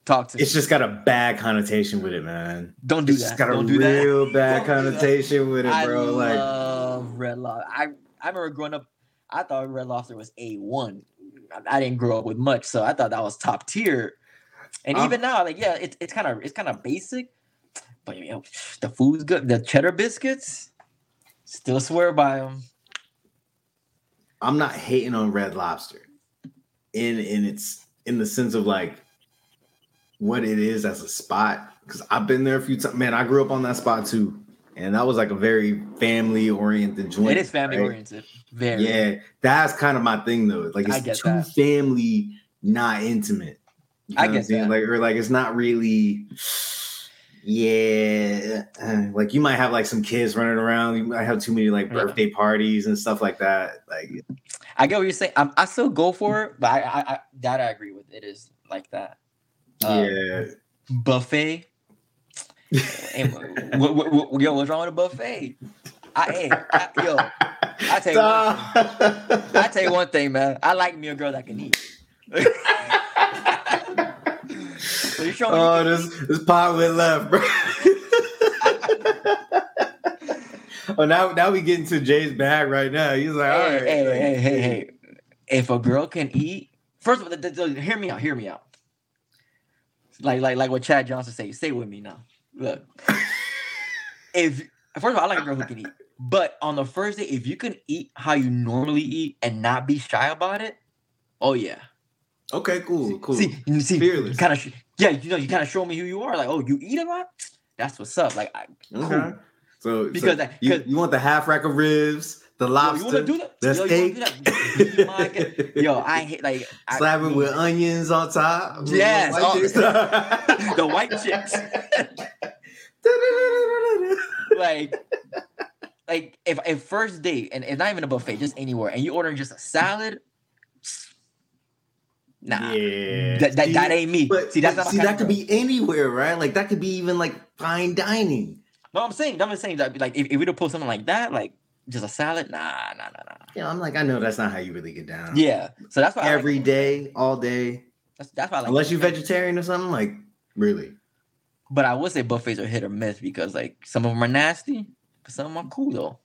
Talk to me. It's just got a bad connotation with it, man. Don't do It's that. just got Don't do that. real bad Don't connotation with it, I bro. Like Red Lobster. I I remember growing up. I thought Red Lobster was a one. I, I didn't grow up with much, so I thought that was top tier. And I'm- even now, like yeah, it's it's kind of it's kind of basic, but you know, the food's good. The cheddar biscuits, still swear by them. I'm not hating on Red Lobster in in its in the sense of like what it is as a spot because I've been there a few times. Man, I grew up on that spot too, and that was like a very family oriented joint. It is family right? oriented. Very. Yeah, that's kind of my thing though. Like I it's too that. family, not intimate. You I know I'm get that. Like or like it's not really. Yeah, like you might have like some kids running around. You might have too many like birthday parties and stuff like that. Like I get what you're saying. I'm, I still go for it, but I, I, I that I agree with. It is like that. Um, yeah, buffet. And what, what, what, yo, what's wrong with a buffet? I, hey, I, yo, I tell you, one, I tell you one thing, man. I like me a girl that can eat. so oh, this this pot went left, bro. Oh, now now we get into Jay's bag right now. He's like, all hey, right, hey, hey, hey, hey. If a girl can eat, first of all, th- th- th- hear me out. Hear me out. Like, like, like what Chad Johnson say. Stay with me now. Look, if first of all, I like a girl who can eat, but on the first day, if you can eat how you normally eat and not be shy about it, oh yeah. Okay, cool, cool. See, you see, Fearless. kind of, yeah, you know, you kind of show me who you are. Like, oh, you eat a lot. That's what's up. Like, I, cool. So Because so that- you, you want the half rack of ribs, the Yo, lobster, you wanna do that? the Yo, you steak, wanna do that? Be my guest. Yo, I hate like I- slap it with onions on top. Yes, white oh, the white chicks. like like if a first date and it's not even a buffet, just anywhere, and you ordering just a salad, nah, yeah, that, that, See, that ain't me. But see, that's but see that could be anywhere, right? Like that could be even like fine dining. No, I'm saying, I'm just saying that like if, if we don't pull something like that, like just a salad, nah, nah, nah, nah. Yeah, I'm like, I know that's not how you really get down. Yeah, so that's why like every it. day, all day, That's, that's why I like unless you're vegetarian or something. Like, really? But I would say buffets are hit or miss because like some of them are nasty, but some of them are cool though.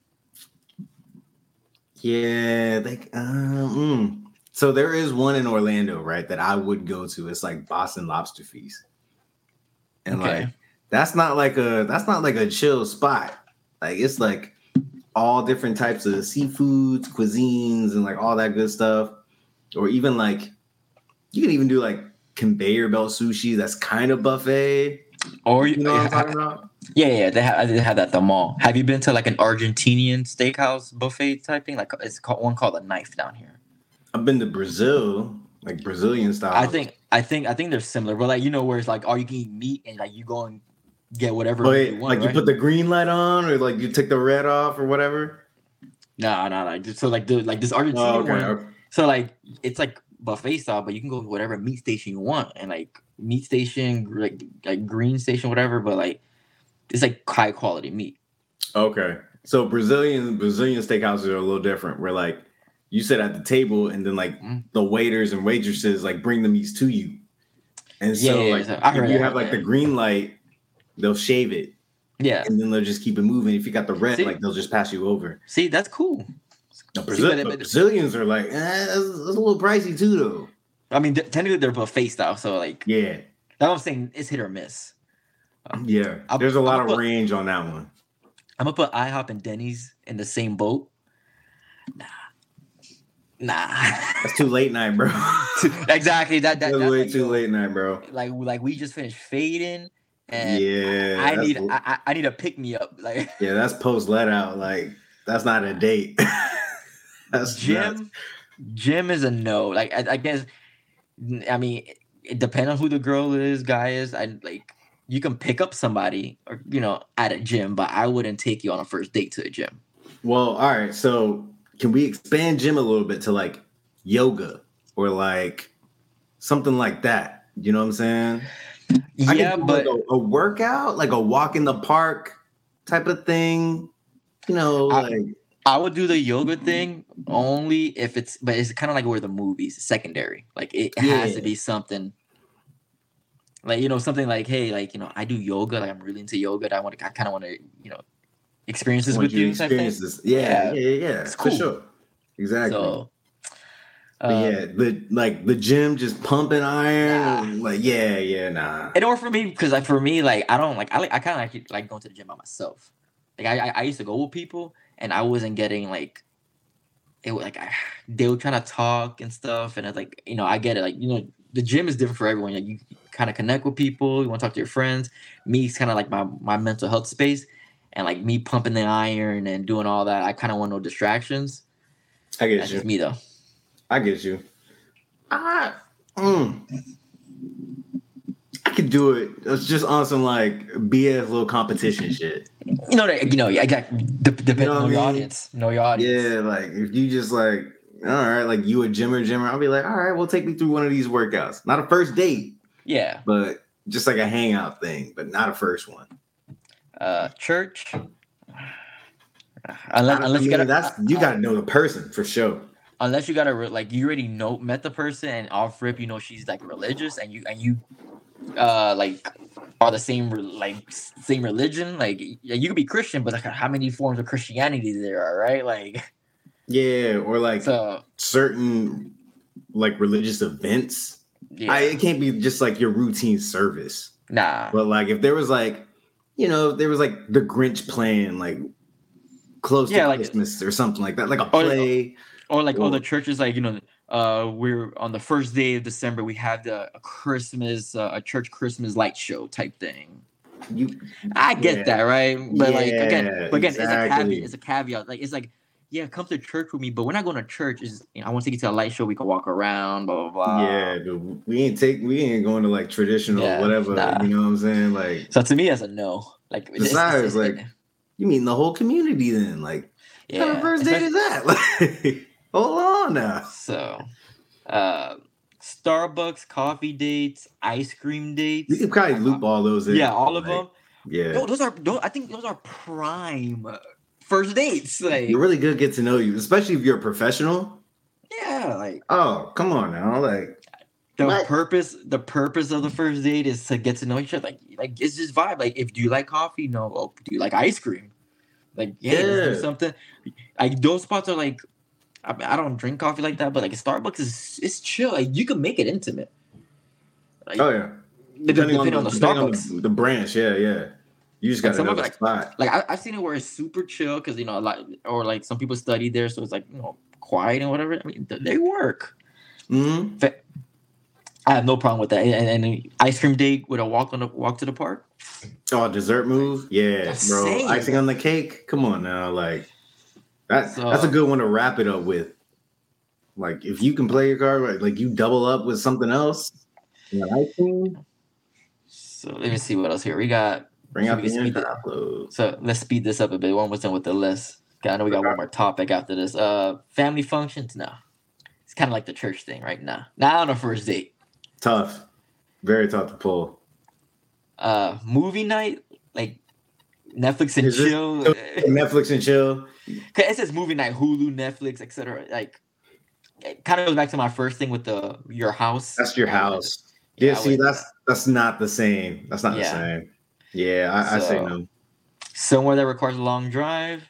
Yeah, like, um, mm. so there is one in Orlando, right? That I would go to. It's like Boston Lobster Feast, and Okay. like that's not like a that's not like a chill spot. Like it's like all different types of seafoods, cuisines, and like all that good stuff. Or even like you can even do like conveyor belt sushi. That's kind of buffet. Or You know what I'm talking about? yeah, yeah, they have they have that at the mall. Have you been to like an Argentinian steakhouse buffet type thing? Like it's called one called a knife down here. I've been to Brazil, like Brazilian style. I think I think I think they're similar, but like you know where it's like all you can eat meat and like you go and get whatever Wait, you want. like right? you put the green light on, or like you take the red off, or whatever. Nah, nah. Just- So like the like this Argentinian Oh, okay. one. So like it's like buffet style, but you can go to whatever meat station you want, and like meat station, like like green station, whatever. But like it's like high quality meat. Okay. So Brazilian Brazilian steakhouses are a little different. Where like you sit at the table, and then like Mhm. the waiters and waitresses like bring the meats to you. And so Yeah, yeah, like so if you have like the green light, they'll shave it, Yeah. and then they'll just keep it moving. If you got the red, See? like they'll just pass you over. See, that's cool. The Brazil- but- but but- Brazilians are like, eh, that's, that's a little pricey too, though. I mean, th- technically they're buffet style, so like Yeah, that's what I'm saying. It's hit or miss. yeah. I'll- There's a lot I'll of put- range on that one. I'm gonna put IHOP and Denny's in the same boat. Nah, nah. That's too late night, bro. exactly. That that That's that's way like, too late night, bro. Like like we just finished fading, and yeah, I that's- need I, I- I need a pick me up. Like Yeah, that's post let out. Like that's not a date. that's Gym, nuts. Gym is a no. Like I, I guess, I mean, it depends on who the girl is, guy is. I like you can pick up somebody or you know at a gym, but I wouldn't take you on a first date to a gym. Well, all right. So can we expand gym a little bit to like yoga or like something like that? You know what I'm saying? I Yeah, but like a, a workout, like a walk in the park type of thing. You know, I- like I would do the yoga thing only if it's, but it's kind of like where the movies secondary. Like it has to be something. Like you know something like hey like you know I do yoga like I'm really into yoga and I want to I kind of want to you know experience this with you type thing. experience this. Yeah, Yeah. yeah, yeah, yeah. It's For cool. sure. Exactly. So, um, yeah, the like the gym just pumping iron. Nah. Like, yeah, yeah, nah. in order for me because like for me like I don't like I like I kind of like like going to the gym by myself. Like I, I I used to go with people and I wasn't getting like it was like I, they were trying to talk and stuff and it's like you know I get it like you know the gym is different for everyone. Like you kind of connect with people, you want to talk to your friends. Me, it's kind of like my my mental health space, and like me pumping the iron and doing all that. I kind of want no distractions. I get That's you. just me though. I get you. I, mm, I could do it. It's just on some like BS little competition shit. You know that you know I got depends You know on I your audience. Know your audience. Yeah, like if you just like, all right, like you a gymmer, gymmer, I'll be like, all right, well, take me through one of these workouts. Not a first date, Yeah. but just like a hangout thing, but not a first one. Uh, church. Unless, I unless you gotta, that's you got to know the person for sure. Unless you gotta re- like you already know met the person and off rip you know she's like religious and you and you uh like are the same like same religion like yeah, you could be Christian but like how many forms of Christianity there are right like Yeah, or like so certain like religious events. yeah I, it can't be just like your routine service. nah But like if there was like, you know, there was like the Grinch playing like close Yeah, to like- Christmas or something like that, like a play. or like Or- other churches like you know uh we're on the first day of December we have the a Christmas uh, a church Christmas light show type thing You I get Yeah. that, right? But like again, but again, it's a caveat. It's a caveat. Like it's like, yeah, come to church with me, but we're not going to church. Is you know, I want to take you to a light show. We can walk around, blah blah blah. yeah, dude, we ain't take we ain't going to like traditional Yeah, whatever. nah. You know what I'm saying? Like So to me, that's a no. Like it's- it's- Besides, it's- like, you mean the whole community then? Like what kind yeah. of first date is that? Like hold on now. So, uh, Starbucks coffee dates, ice cream dates. We could probably loop all those in. Yeah, all of like, them. Yeah. No, those are. Those, I think those are prime first dates. Like, You're really good get to know you, especially if you're a professional. yeah, like Oh, come on now. Like, the What? purpose the purpose of the first date is to get to know each other. Like, like it's just vibe. Like, if do you like coffee? No. Well, do you like ice cream? Like, yeah, let's do Yeah. something. Like those spots are like, I, I don't drink coffee like that, but like Starbucks is it's chill. Like you can make it intimate. Like, oh yeah. depending, depending on the depending on Starbucks. the, the branch, yeah, yeah. You just some know of the spot. like I, I've seen it where it's super chill because you know a lot or like some people study there, so it's like you know quiet and whatever. I mean, they work. hmm I have no problem with that. And, and, and ice cream date with a walk on the walk to the park. Oh, dessert move, yeah, That's bro. insane. Icing on the cake. Come on now, like that. So- that's a good one to wrap it up with. Like, if you can play your card, right, like you double up with something else. You know, icing. So let me see what else here we got. Bring So out the speed. So let's speed this up a bit. One was done with the list. I know we got one more topic after this. Uh, family functions. No, it's kind of like the church thing, right? now. not on a first date. Tough, very tough to pull. Uh, movie night, like Netflix and chill. Netflix and chill. Cause it says movie night, Hulu, Netflix, etc. Like, it kind of goes back to my first thing with the your house. That's your house. Yeah, I see, that's that's not the same. That's not Yeah. the same. Yeah, I, I say no. somewhere that requires a long drive.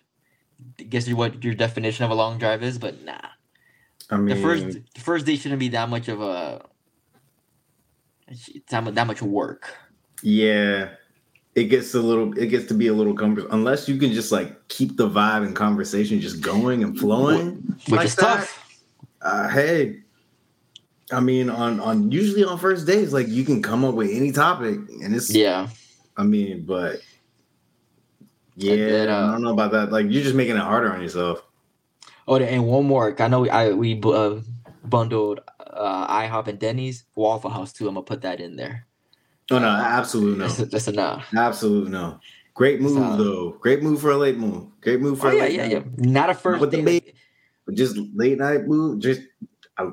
Guess you what your definition of a long drive is, but nah. I mean, The first the first day shouldn't be that much of a that much work. yeah, it gets a little. It gets to be a little cumbersome unless you can just like keep the vibe and conversation just going and flowing. Which like is that. tough. Uh, hey, I mean, on on usually on first dates, like you can come up with any topic, and it's. Yeah. I mean, but. Yeah, then, uh, I don't know about that. Like, you're just making it harder on yourself. Oh, and one more. I know we, I we uh, bundled uh, IHOP and Denny's Waffle House too. I'm gonna put that in there. Oh no, uh, absolute no, That's a, that's a nah. absolute no. Great move So- though. Great move for a late move. Great move for Oh a yeah, late yeah, night. yeah. Not a first with the date. bait. Just late night move. Just I,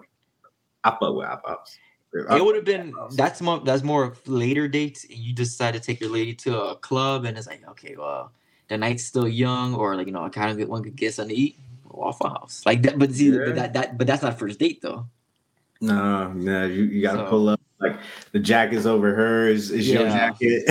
I fuck with Hop House. It would have been that's more that's more later dates, and you decide to take your lady to a club, and it's like okay, well, the night's still young, or like you know, I kind of get one could get something to eat. Waffle House, like that, but see, Yeah. but that that but that's not first date though. No, no, you, you gotta So- pull up. Like the jacket's over hers. Is your jacket?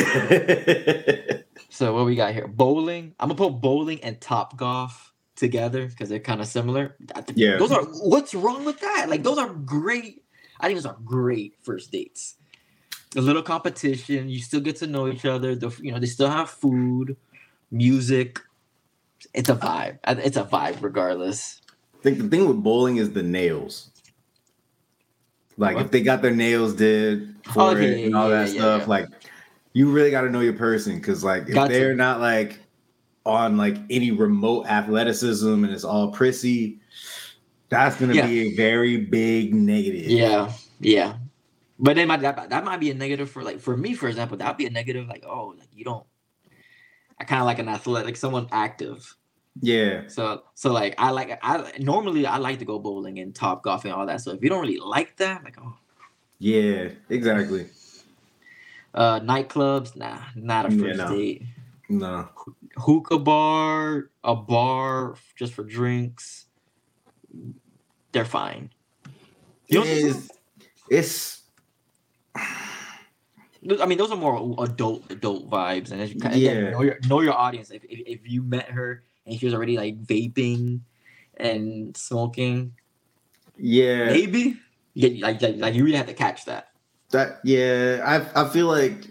So what we got here? Bowling. I'm gonna put bowling and Topgolf together because they're kind of similar. Yeah. Those are what's wrong with that? Like those are great. I think those are great first dates. A little competition. You still get to know each other. The, you know they still have food, music. It's a vibe. It's a vibe regardless. I think the thing with bowling is the nails. Like What? if they got their nails did oh, for Oh, yeah, it and all yeah, that yeah, stuff, yeah. like you really got to know your person because like if Got they're not like on like any remote athleticism and it's all prissy, that's gonna Yeah. be a very big negative. Yeah, yeah. But then might, that, that might be a negative for like for me, for example. That'd be a negative. Like oh, like you don't. I kind of like an athletic, someone active. Yeah, So so like I like I normally I like to go bowling and Topgolf and all that. So if you don't really like that, like oh yeah, exactly. uh nightclubs, nah, not a Yeah, first no. date. No, Hookah bar, a bar just for drinks. They're fine. You so? it's it's I mean, those are more adult adult vibes, and as you kind of Yeah. know your know your audience. If, if if you met her and she was already like vaping and smoking, yeah. maybe get, like, like like you really have to catch that. That yeah, I I feel like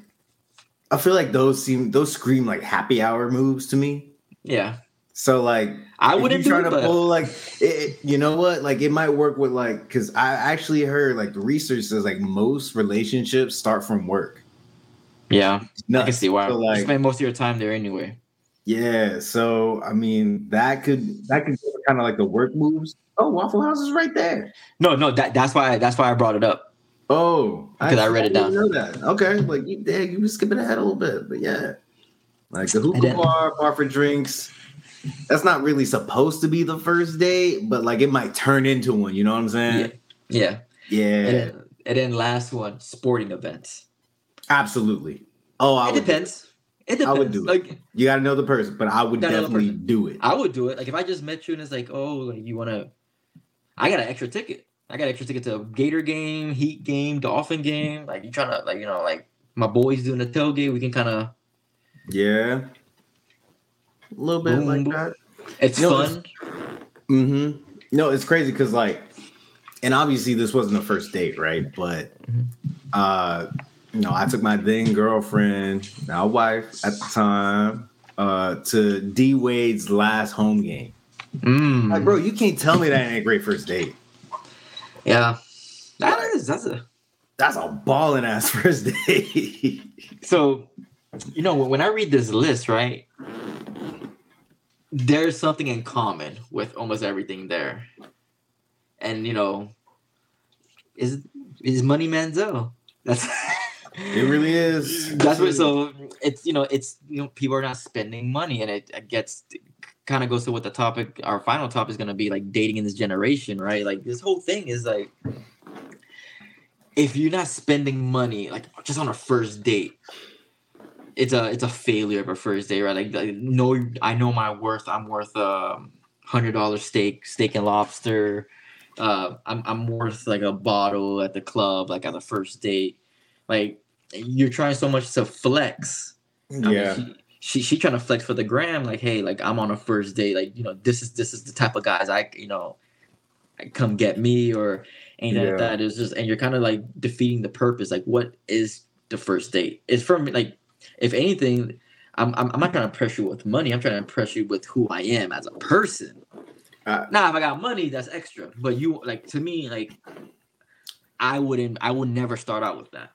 I feel like those seem those scream like happy hour moves to me. Yeah, So like I wouldn't try to pull like it, it- you know what like it might work with like because I actually heard like the research says like most relationships start from work. yeah, No, I can see why. So, you spend most of your time there anyway. Yeah, so I mean that could that could kind of like the work moves. Oh, Waffle House is right there. No, no, that that's why that's why I brought it up. Oh, Because I read it down. Know that? Okay, like you, yeah, you were skipping ahead a little bit, but yeah, like the hookah bar, bar for drinks. That's not really supposed to be the first date, but like it might turn into one. You know what I'm saying? Yeah, Yeah, and then, and then last one, sporting events. absolutely. Oh, I It depends. It I would depends. do it. Like You got to know the person, but I would Gotta know definitely do it. I would do it. Like if I just met you and it's like, oh, like you wanna I got an extra ticket. I got an extra ticket to a Gator game, Heat game, Dolphin game. Like you trying to like, you know, like my boys doing the tailgate, we can kind of Yeah. A little bit Boom, like boom. that. it's No, fun. Mm-hmm. No, it's crazy because like, and obviously this wasn't the first date, right? But Mhm. uh, you know, I took my then girlfriend, now wife at the time, uh, to D Wade's last home game. Mm. Like, bro, you can't tell me that ain't a great first date. Yeah. That is that's a That's a balling ass first date. so you know when I read this list, right? There's something in common with almost everything there. And you know, is is Money Manziel. That's it really is. That's what. So it's you know it's you know people are not spending money, and it, it gets kind of goes to what the topic, our final topic is going to be like dating in this generation, right? Like this whole thing is like if you're not spending money like just on a first date, it's a it's a failure of a first date, right? Like, like no, I know my worth. I'm worth a hundred dollar steak, steak and lobster. Uh, I'm I'm worth like a bottle at the club, like at the first date. Like you're trying so much to flex. I mean, yeah. she, she she trying to flex for the gram, like, hey, like I'm on a first date, like you know, this is this is the type of guys I you know, come get me or anything Yeah. like that. It's just and you're kind of like defeating the purpose. Like, what is the first date? It's for me like, if anything, I'm I'm, I'm not trying to impress you with money. I'm trying to impress you with who I am as a person. Uh, now, if I got money, that's extra. But you like to me, like, I wouldn't. I would never start out with that.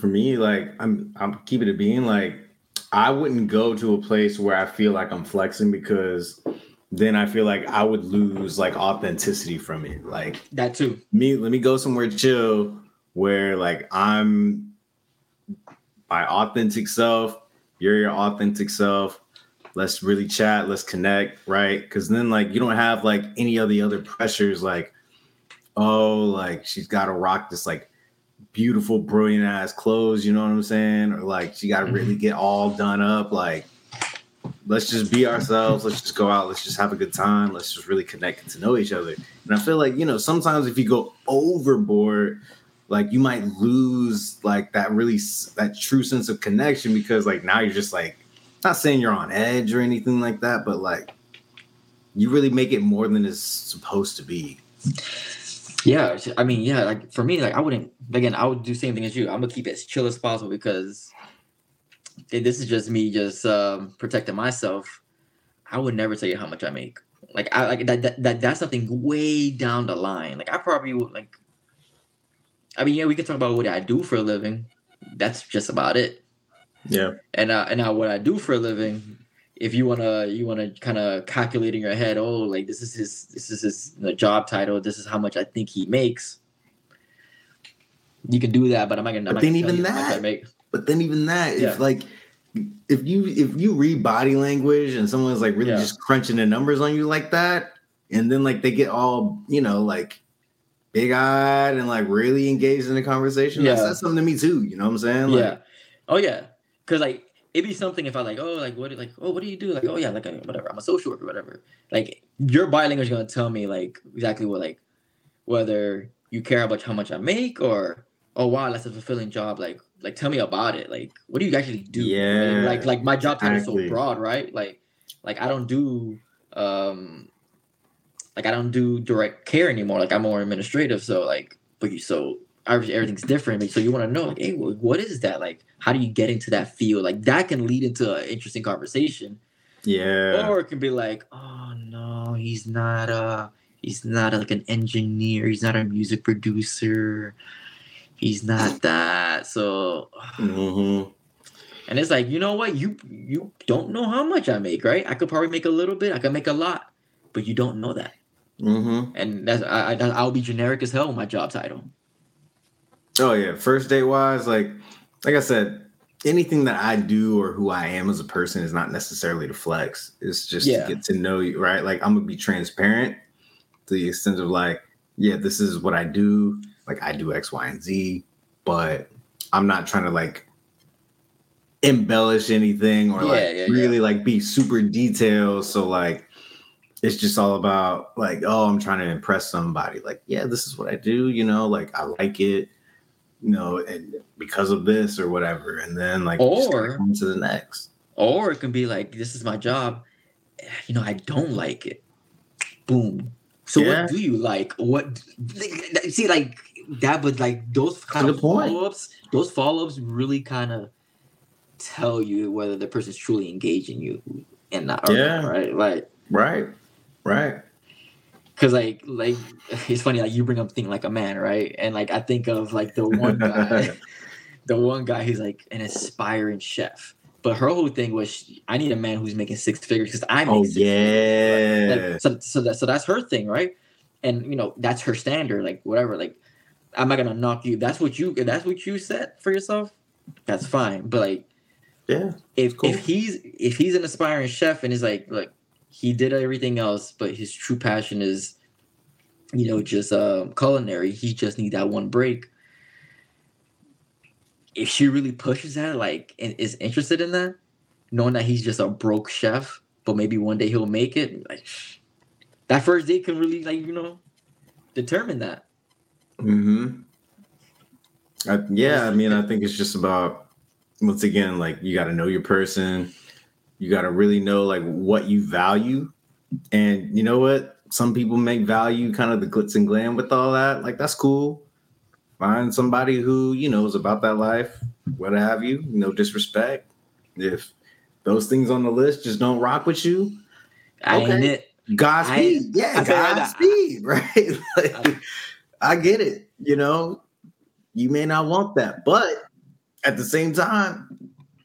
For me, like I'm I'm keeping it being like I wouldn't go to a place where I feel like I'm flexing because then I feel like I would lose like authenticity from it. Like That too. me, let me go somewhere chill where like I'm my authentic self, you're your authentic self. Let's really chat, let's connect, right? Because then like you don't have like any of the other pressures, like, oh, like she's gotta rock this like beautiful, brilliant ass clothes, you know what I'm saying? Or like she gotta really mm-hmm. get all done up, like let's just be ourselves, let's just go out, let's just have a good time, let's just really connect and to know each other. And I feel like, you know, sometimes if you go overboard, like you might lose like that really that true sense of connection because like now you're just like not saying you're on edge or anything like that, but like you really make it more than it's supposed to be. Yeah, I mean, yeah, like for me, like I wouldn't. Again, I would do same thing as you. I'm gonna keep it as chill as possible because this is just me, just um, protecting myself. I would never tell you how much I make. Like I like that, that, that that's something way down the line. Like I probably would like. I mean, yeah, we can talk about what I do for a living. That's just about it. Yeah. And uh, and now what I do for a living, if you wanna you wanna kind of calculate in your head, oh, like this is his this is his you know, job title. This is how much I think he makes. You can do that, but I'm not gonna. I'm But then even you how much I that- But then even that, Yeah. if like if you if you read body language and someone's like really Yeah. just crunching the numbers on you like that, and then like they get all you know like big eyed and like really engaged in the conversation, that's, Yeah. that's something to me too. You know what I'm saying? Like, yeah. Oh yeah. Cause like it'd be something if I like oh like what like oh what do you do? Like oh yeah like uh, whatever I'm a social worker whatever. Like your body language is gonna tell me like exactly what like whether you care about how much I make or oh wow that's a fulfilling job. Like like tell me about it. Like what do you actually do? Yeah, like like my job title is so broad right? Like like I don't do um like I don't do direct care anymore. Like I'm more administrative. So like but you so obviously everything's different so you want to know like hey wh- what is that? Like how do you get into that field? Like that can lead into an interesting conversation. Yeah, or it can be like oh no he's not a, he's not like an engineer he's not a music producer he's not that. So Mhm. and it's like you know what? You you don't know how much i make right? I could probably make a little bit i could make a lot but you don't know that. Mhm. and that's I, I i'll be generic as hell with my job title Oh yeah, first date wise, like like I said, anything that I do or who I am as a person is not necessarily to flex. It's just Yeah. to get to know you, right? Like I'm gonna be transparent to the extent of like, yeah, this is what I do. Like I do X, Y, and Z, but I'm not trying to like embellish anything or Yeah, like yeah, really like be super detailed. So like it's just all about like, oh, I'm trying to impress somebody. Like, yeah, this is what I do, you know, like I like it, you know, and because of this or whatever. And then like Or- to the next. Or it can be like, this is my job. Eh, you know, I don't like it. Boom. So Yeah. what do you like? What see like that would like those kind Good of follow-ups, those follow-ups really kind of tell you whether the person's truly engaging you and not Yeah. right? Like Right. Right. Cause like like it's funny like you bring up thing like a man right and like I think of like the one guy the one guy who's like an aspiring chef but her whole thing was I need a man who's making six figures because I make Oh figures. yeah. Like, so so that so that's her thing right and you know that's her standard like whatever like I'm not gonna knock you that's what you that's what you set for yourself that's fine but like yeah. if Cool. if he's if he's an aspiring chef and he's like look he did everything else but his true passion is you know just uh culinary he just need that one break if she really pushes that like and is interested in that knowing that he's just a broke chef but maybe one day he'll make it like that first date can really like you know determine that Mm-hmm. Yeah, I mean, I think it's just about once again, like you got to know your person. You got to really know like what you value, and you know what? Some people make value kind of the glitz and glam with all that. Like that's cool. Find somebody who you know is about that life, what have you. No disrespect. If those things on the list just don't rock with you, I ain't it Godspeed. I yeah, that- Godspeed. Right. Like, I- I get it. You know, you may not want that, but at the same time,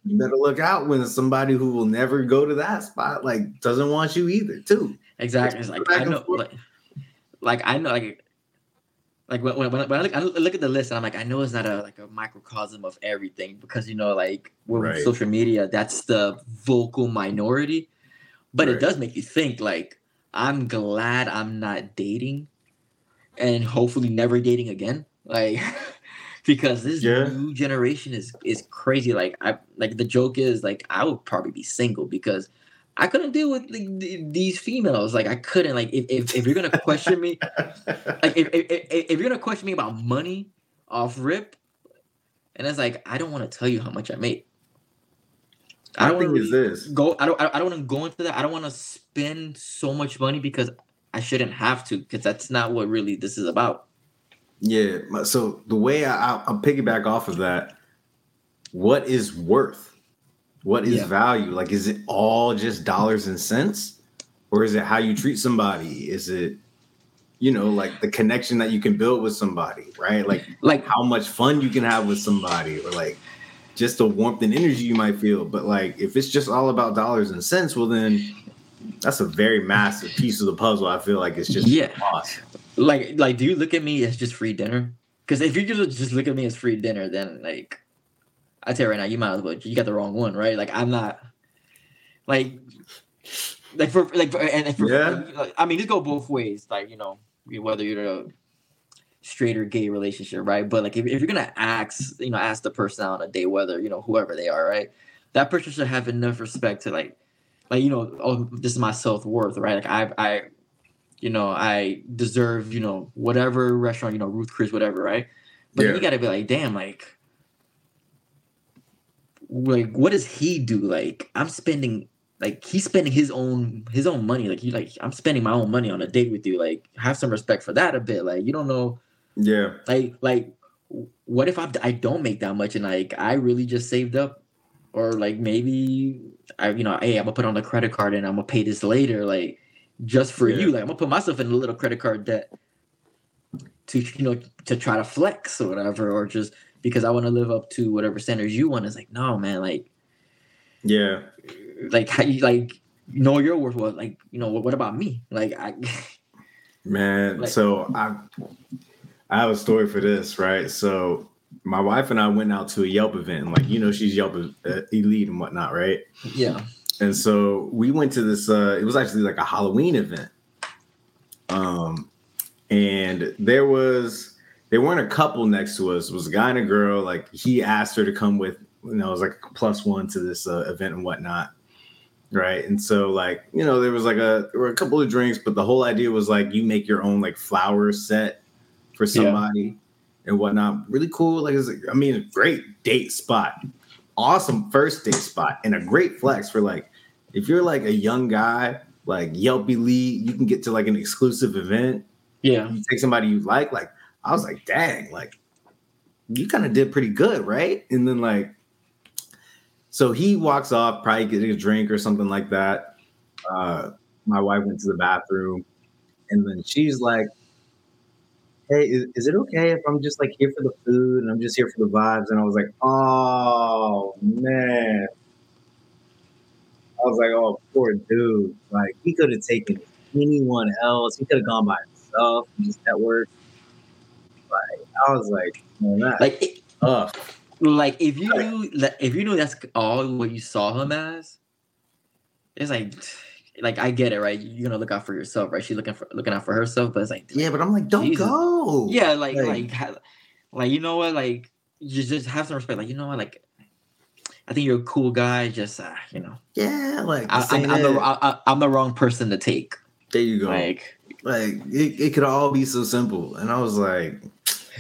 you better look out when somebody who will never go to that spot like doesn't want you either, too. Exactly. It's like I know, like, like I know, like, like when, when, when I look, I look at the list, and I'm like, I know it's not a like a microcosm of everything because you know, like with Right. social media, that's the vocal minority, but Right. it does make you think. Like, I'm glad I'm not dating, and hopefully never dating again. Like. Because this Yeah. new generation is is crazy. Like I like the joke is like I would probably be single because I couldn't deal with the- these females. Like I couldn't. Like if, if, if you're gonna question me, like if, if, if, you're gonna question me about money off rip, and it's like I don't want to tell you how much I make. I don't want is to this. go. I don't. I don't want to go into that. I don't want to spend so much money because I shouldn't have to. Because that's not what really this is about. Yeah. So the way I, I'll, I'll piggyback off of that, what is worth? What is Yeah. value? Like, is it all just dollars and cents? Or is it how you treat somebody? Is it, you know, like the connection that you can build with somebody, right? Like Like how much fun you can have with somebody or like just the warmth and energy you might feel. But like if it's just all about dollars and cents, well then that's a very massive piece of the puzzle. I feel like it's just Yeah. lost. Like like do you look at me as just free dinner? Because if you just just look at me as free dinner then like i tell you right now you might as well you got the wrong one right? Like i'm not like like for like for, and for, Yeah. like, i mean just go both ways like you know whether you're a straight or gay relationship right? But like if, if you're gonna ask you know ask the person out on a date whether you know whoever they are right? That person should have enough respect to like like you know oh this is my self-worth right? Like i i you know, I deserve, you know, whatever restaurant, you know, Ruth Chris, whatever, right? But then you gotta be like, damn, like, like, what does he do? Like, I'm spending, like, he's spending his own his own money. Like, he like, I'm spending my own money on a date with you. Like, have some respect for that a bit. Like, you don't know, Yeah. like, like, what if I I don't make that much and like I really just saved up, or like maybe I, you know, hey, I'm gonna put on the credit card and I'm gonna pay this later, like just for Yeah. you. Like I'm gonna put myself in a little credit card debt to you know to try to flex or whatever, or just because I want to live up to whatever standards you want. It's like no, man, like Yeah. like how you like know your worth. What like you know what, what about me? Like I Man, Like- so I I have a story for this, right? So my wife and I went out to a Yelp event, and like you know, she's Yelp uh, elite and whatnot, right? yeah And so we went to this. Uh, it was actually like a Halloween event, um, and there was there weren't a couple next to us. It was a guy and a girl. Like he asked her to come with you know, it was like plus one to this uh, event and whatnot. Right. And so like, you know, there was like a there were a couple of drinks, but the whole idea was like you make your own like flower set for somebody and whatnot. Really cool. Like it's, I mean, a great date spot. Awesome first date spot and a great flex for like if you're like a young guy, like Yelp Elite, you can get to like an exclusive event. Yeah. You take somebody you like, like I was like, dang, like you kind of did pretty good, right? And then like so he walks off, probably getting a drink or something like that. Uh, my wife went to the bathroom, and then she's like, "Hey, is, is it okay if I'm just like here for the food and I'm just here for the vibes?" And I was like, "Oh man." I was like, "Oh, poor dude! Like he could have taken anyone else. He could have gone by himself and just networked." Like I was like, "Man, that Like, it, ugh." like if you knew if you knew that's all what you saw him as, it's like, like I get it, right? You're gonna look out for yourself, right? She's looking for looking out for herself, but it's like, Yeah, but I'm like, don't Jesus. go. yeah, like Like- like like you know what, like you just have some respect. Like you know what, like I think you're a cool guy. Just uh, you know, Yeah, like I, I'm, I'm the. I, I'm the wrong person to take. there you go. Like Like it, it could all be so simple, and I was like,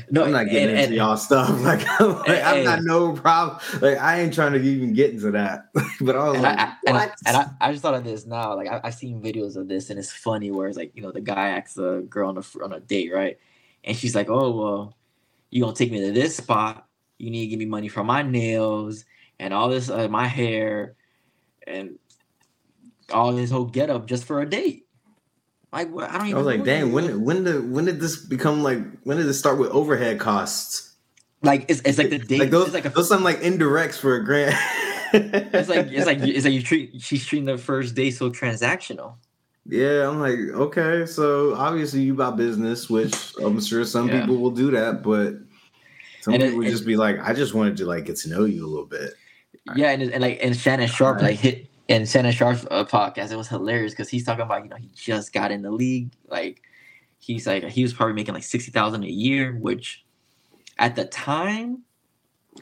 no, I'm not getting and- into and- y'all stuff. Like, I'm, like, I'm not no problem. Like I ain't trying to even get into that. but I was and like, I, and, what? and I, I just thought of this now. Like I, I've seen videos of this, and it's funny where it's like you know the guy asks a girl on a on a date, right? And she's like, "Oh well, you gonna take me to this spot? You need to give me money for my nails and all this, uh, my hair, and all this whole get up just for a date." Like? I don't I even. was like, dang, when when did when did this become like? When did it start with overhead costs? like it's, it's like the date. Like those, it's like a, those like indirects for a grant. it's like it's like it's like you treat she's treating the first day so transactional. Yeah, I'm like, okay, so obviously you about business, which I'm sure some Yeah. people will do that, but some And it- people would it- just be like, I just wanted to like get to know you a little bit. Yeah, and, and like and Shannon Sharpe Alright. like hit and Shannon Sharpe's uh, podcast. It was hilarious because he's talking about you know he just got in the league. Like he's like he was probably making like sixty thousand a year, which at the time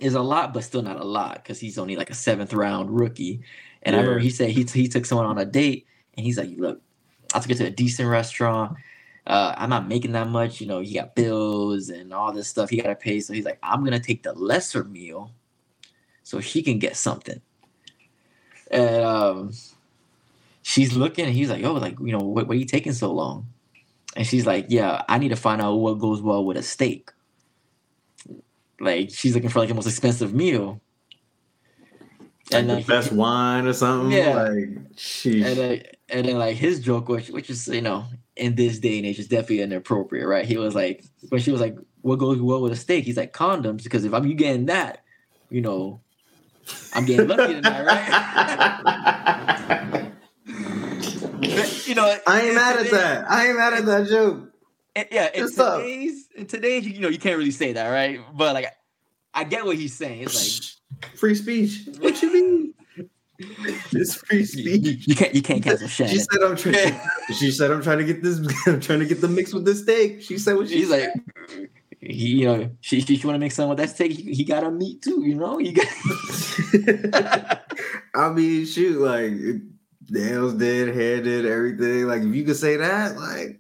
is a lot, but still not a lot because he's only like a seventh round rookie. And I remember he said he he took someone on a date and he's like, look, I took it to a decent restaurant. Uh, I'm not making that much, you know. He got bills and all this stuff he got to pay. So he's like, I'm gonna take the lesser meal so she can get something. And um, she's looking, and he's like, "Oh, like you know, what, what are you taking so long?" And she's like, "Yeah, I need to find out what goes well with a steak." Like she's looking for like the most expensive meal. Like And the like, best wine or something. Yeah. Like, sheesh. and then, and then like his joke, which which is you know in this day and age is definitely inappropriate, right? He was like when she was like, "What goes well with a steak?" He's like condoms because if I'm you getting that, you know, I'm getting lucky tonight, right? you know, I ain't in mad at that. I ain't mad at that joke. in- yeah, in What's up? today's in today's you know you can't really say that, right? But like I get what he's saying. It's like free speech. What you mean? It's free like you, you- speech. you can't you can't cancel She said I'm trying. She said I'm trying to get this. I'm trying to get the mix with the steak. She said what she He's said. like, he, you know, she, she, she want to make something with take. He, he got a meat too, you know. He got. I mean, shoot, like nails did, hair did, everything. Like if you could say that, like,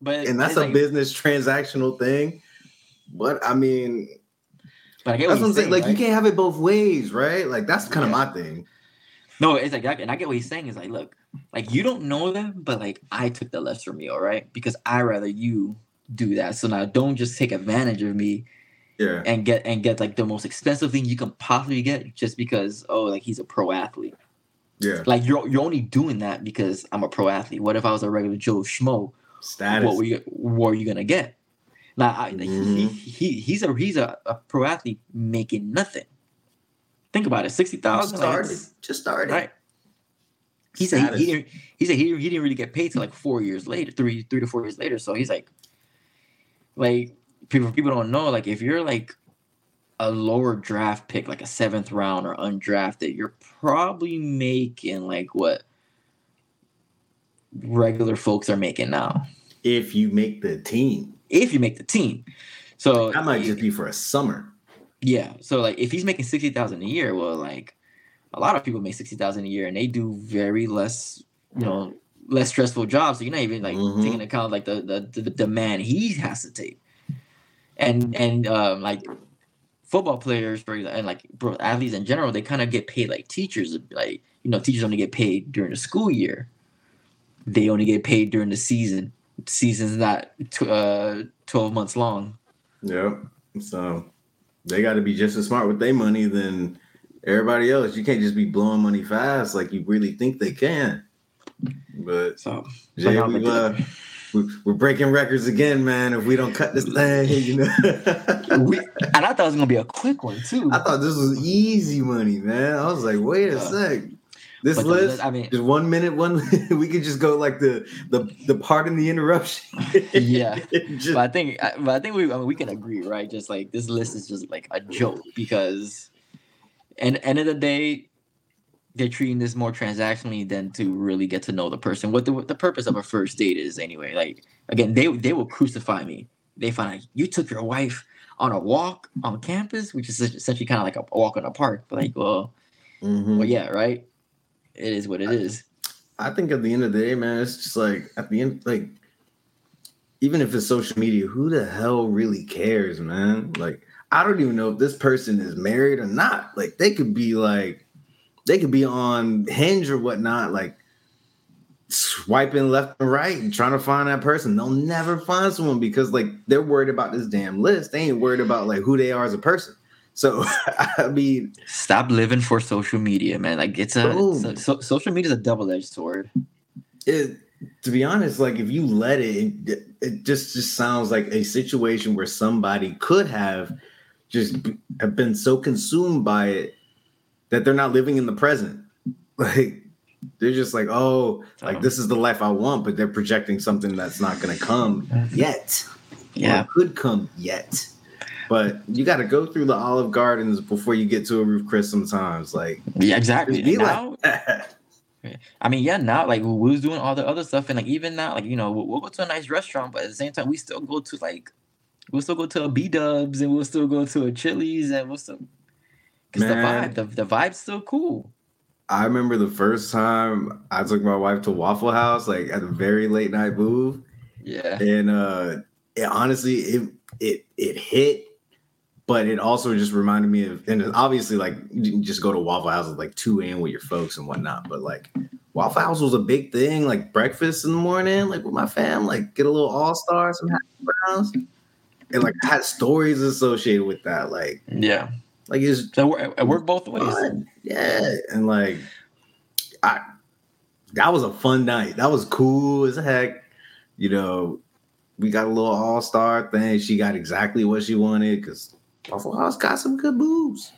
but and that's a like, business transactional thing. But I mean, But I get that's what I'm he's saying. Like you can't have it both ways, right? Like that's kind of my thing. No, it's like, and I get what he's saying. Is like, look, like you don't know that, but like I took the lesser meal, right? Because I rather you do that. So now don't just take advantage of me Yeah, and get and get like the most expensive thing you can possibly get just because oh like he's a pro athlete. yeah. Like you're you're only doing that because I'm a pro athlete. What if I was a regular Joe schmo? Status. what were you what were you gonna get? Now I, like, mm-hmm. he, he he's a he's a, a pro athlete making nothing. Think about it, sixty Just thousand. started. Just started. right? He said he, he didn't he said he, he didn't really get paid till like four years later, three three to four years later. So he's like, like people people don't know like if you're like a lower draft pick, like a seventh round or undrafted, you're probably making like what regular folks are making now if you make the team. if you make the team. So That might just be for a summer. Yeah. So like if he's making sixty thousand a year, well, like a lot of people make sixty thousand a year and they do very less, you know, less stressful job. So you're not even like Mhm. taking account like the, the the demand he has to take. And and um like football players for and like bro, athletes in general, they kind of get paid like teachers. Like you know, teachers only get paid during the school year. They only get paid during the season. Season's not tw- uh, twelve months long. Yep. So they got to be just as smart with their money than everybody else. You can't just be blowing money fast like you really think they can. But So Jay, now- uh, we- we're breaking records again, man. If we don't cut this thing, you know. we, and I thought it was gonna be a quick one too. I thought this was easy money, man. I was like, wait a Yeah. sec. This the list, list- I mean- just one minute, one. we could just go like the the the part in the interruption. Yeah. Just- but I think, but I think we I mean, we can agree, right? Just like this list is just like a joke because, and end of the day, they're treating this more transactionally than to really get to know the person. What the what the purpose of a first date is anyway. Like again, they they will crucify me. They find out you took your wife on a walk on campus, which is essentially kind of like a walk in a park. But like, well, Mhm. well, yeah, right. It is what it is. I think at the end of the day, man, it's just like at the end, like even if it's social media, who the hell really cares, man? Like, I don't even know if this person is married or not. Like, they could be like, they could be on Hinge or whatnot, like swiping left and right and trying to find that person. They'll never find someone because like they're worried about this damn list. They ain't worried about like who they are as a person. So I mean, Stop living for social media, man. Like it's a, it's a so, social media is a double edged sword. it to be honest like if you let it it, it just just sounds like a situation where somebody could have just have been so consumed by it that they're not living in the present. Like they're just like oh like oh. this is the life i want but they're projecting something that's not going to come yet. Or Yeah, could come yet. But you got to go through the olive gardens before you get to a Ruth Chris sometimes like yeah, exactly. be Now, like. I mean, yeah, now like we was doing all the other stuff, and like even now, like you know, we'll, we'll go to a nice restaurant, but at the same time, we still go to like we'll still go to a B Dubs, and we'll still go to a Chili's, and we'll still because the vibe, the, the vibe's still cool. I remember the first time I took my wife to Waffle House, like at a very late night move, Yeah, and uh, it honestly it it it hit, but it also just reminded me of, and obviously like you didn't just go to Waffle House at like two a.m. with your folks and whatnot, but like Waffle House was a big thing, like breakfast in the morning, like with my fam, like get a little All Star, some hash browns, and like I had stories associated with that, like yeah. Like it's So it, it worked both ways. fun. Yeah, and like I that was a fun night. That was cool as heck. You know, we got a little all star thing. She got exactly what she wanted because Waffle House got some good boobs.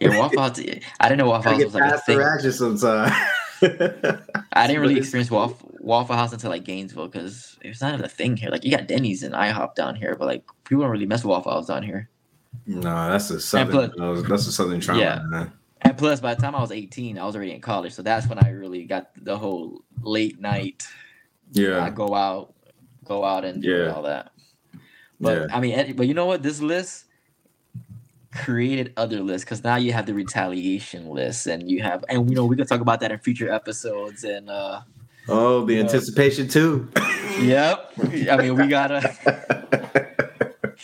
Yeah, Waffle House. I didn't know Waffle House was like a thing. sometimes. I didn't really experience Waffle, Waffle House until like Gainesville because it's not a thing here. Like you got Denny's and IHOP down here, but like people don't really mess with Waffle House down here. No, that's a southern. plus- that's a southern trauma. Yeah. man. And plus, by the time I was 18, I was already in college, so that's when I really got the whole late night. Yeah. I go out, go out and do Yeah. all that. But yeah. I mean, but you know what? This list created other lists because now you have the retaliation list, and you have, and you know, we can talk about that in future episodes. And uh Oh, the anticipation too. yep, I mean, we gotta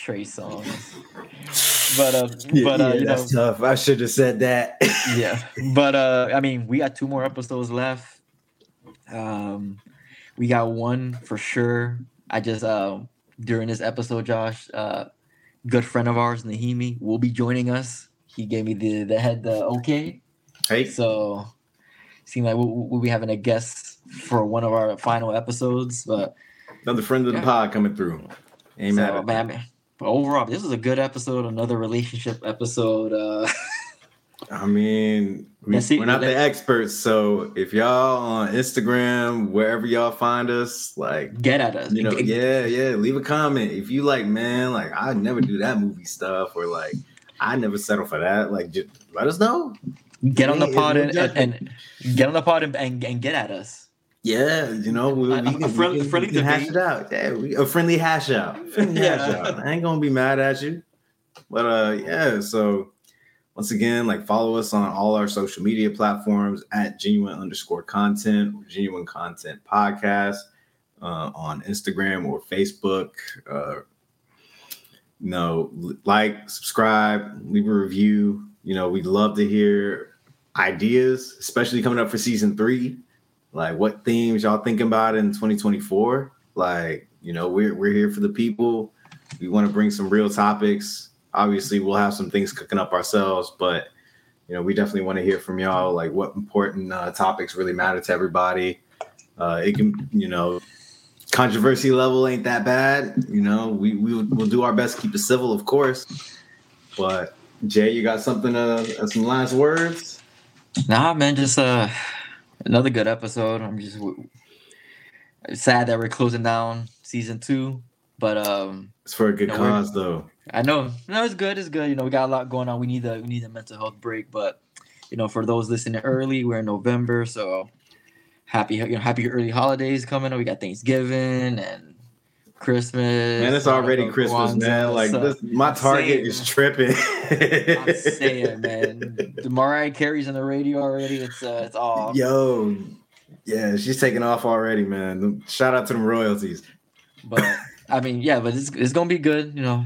Trey Songz, but uh, Yeah, but uh, yeah, you know, that's tough. I should have said that. yeah. But uh i mean we got two more episodes left. Um we got one for sure. I just uh during this episode josh uh good friend of ours nahimi will be joining us. He gave me the the head the okay. Hey, so seemed like we'll, we'll be having a guest for one of our final episodes but another friend of the Yeah. pod coming through. Mad so, man, but overall this was a good episode another relationship episode uh I mean, we, see, we're not the experts, so if y'all on Instagram, wherever y'all find us, like get at us you know, yeah, yeah, leave a comment if you like, man, like I never do that movie stuff, or like I never settle for that. Like, just let us know. get on the pod and, and, and get on the pod and, and, and get at us. Yeah, you know, we, we A- a can, friendly- we can hash it out. Yeah, we, a friendly hash out. Friendly hash Yeah. out. I ain't gonna be mad at you. But uh, yeah. So once again, like follow us on all our social media platforms at genuine underscore Kontent, genuine Kontent podcast uh, on Instagram or Facebook. Uh, you know, like, subscribe, leave a review. You know, we'd love to hear ideas, especially coming up for season three. Like, what themes y'all thinking about in 2024? Like, you know, we're we're here for the people. We want to bring some real topics. Obviously, we'll have some things cooking up ourselves, but you know, we definitely want to hear from y'all. Like, what important uh, topics really matter to everybody. Uh, it can, you know, controversy level ain't that bad. You know, we we will do our best to keep it civil, of course. But Jay, you got something uh some last words? Nah, man, just uh another good episode. I'm just sad that we're closing down season two, but um, it's for a good you know, cause, though. I know, no, it's good. It's good. You know, we got a lot going on. We need a we need a mental health break, but you know, for those listening early, we're in November, so happy you know happy early holidays coming. We got Thanksgiving and Christmas. Man, it's already Christmas, man. Like so, this, my target saying, is tripping. I'm saying, man, the Mariah Carey's on the radio already. It's uh, it's all. Yo, yeah, she's taking off already, man. Shout out to them royalties. But I mean, yeah, but it's it's gonna be good. You know,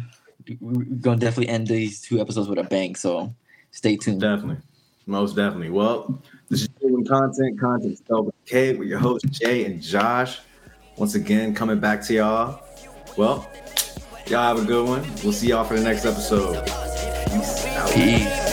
we're gonna definitely end these two episodes with a bang. So stay tuned. Definitely, most definitely. Well, this is content, content K, with your hosts Jay and Josh. Once again, coming back to y'all. Well, y'all have a good one. We'll see y'all for the next episode. Peace.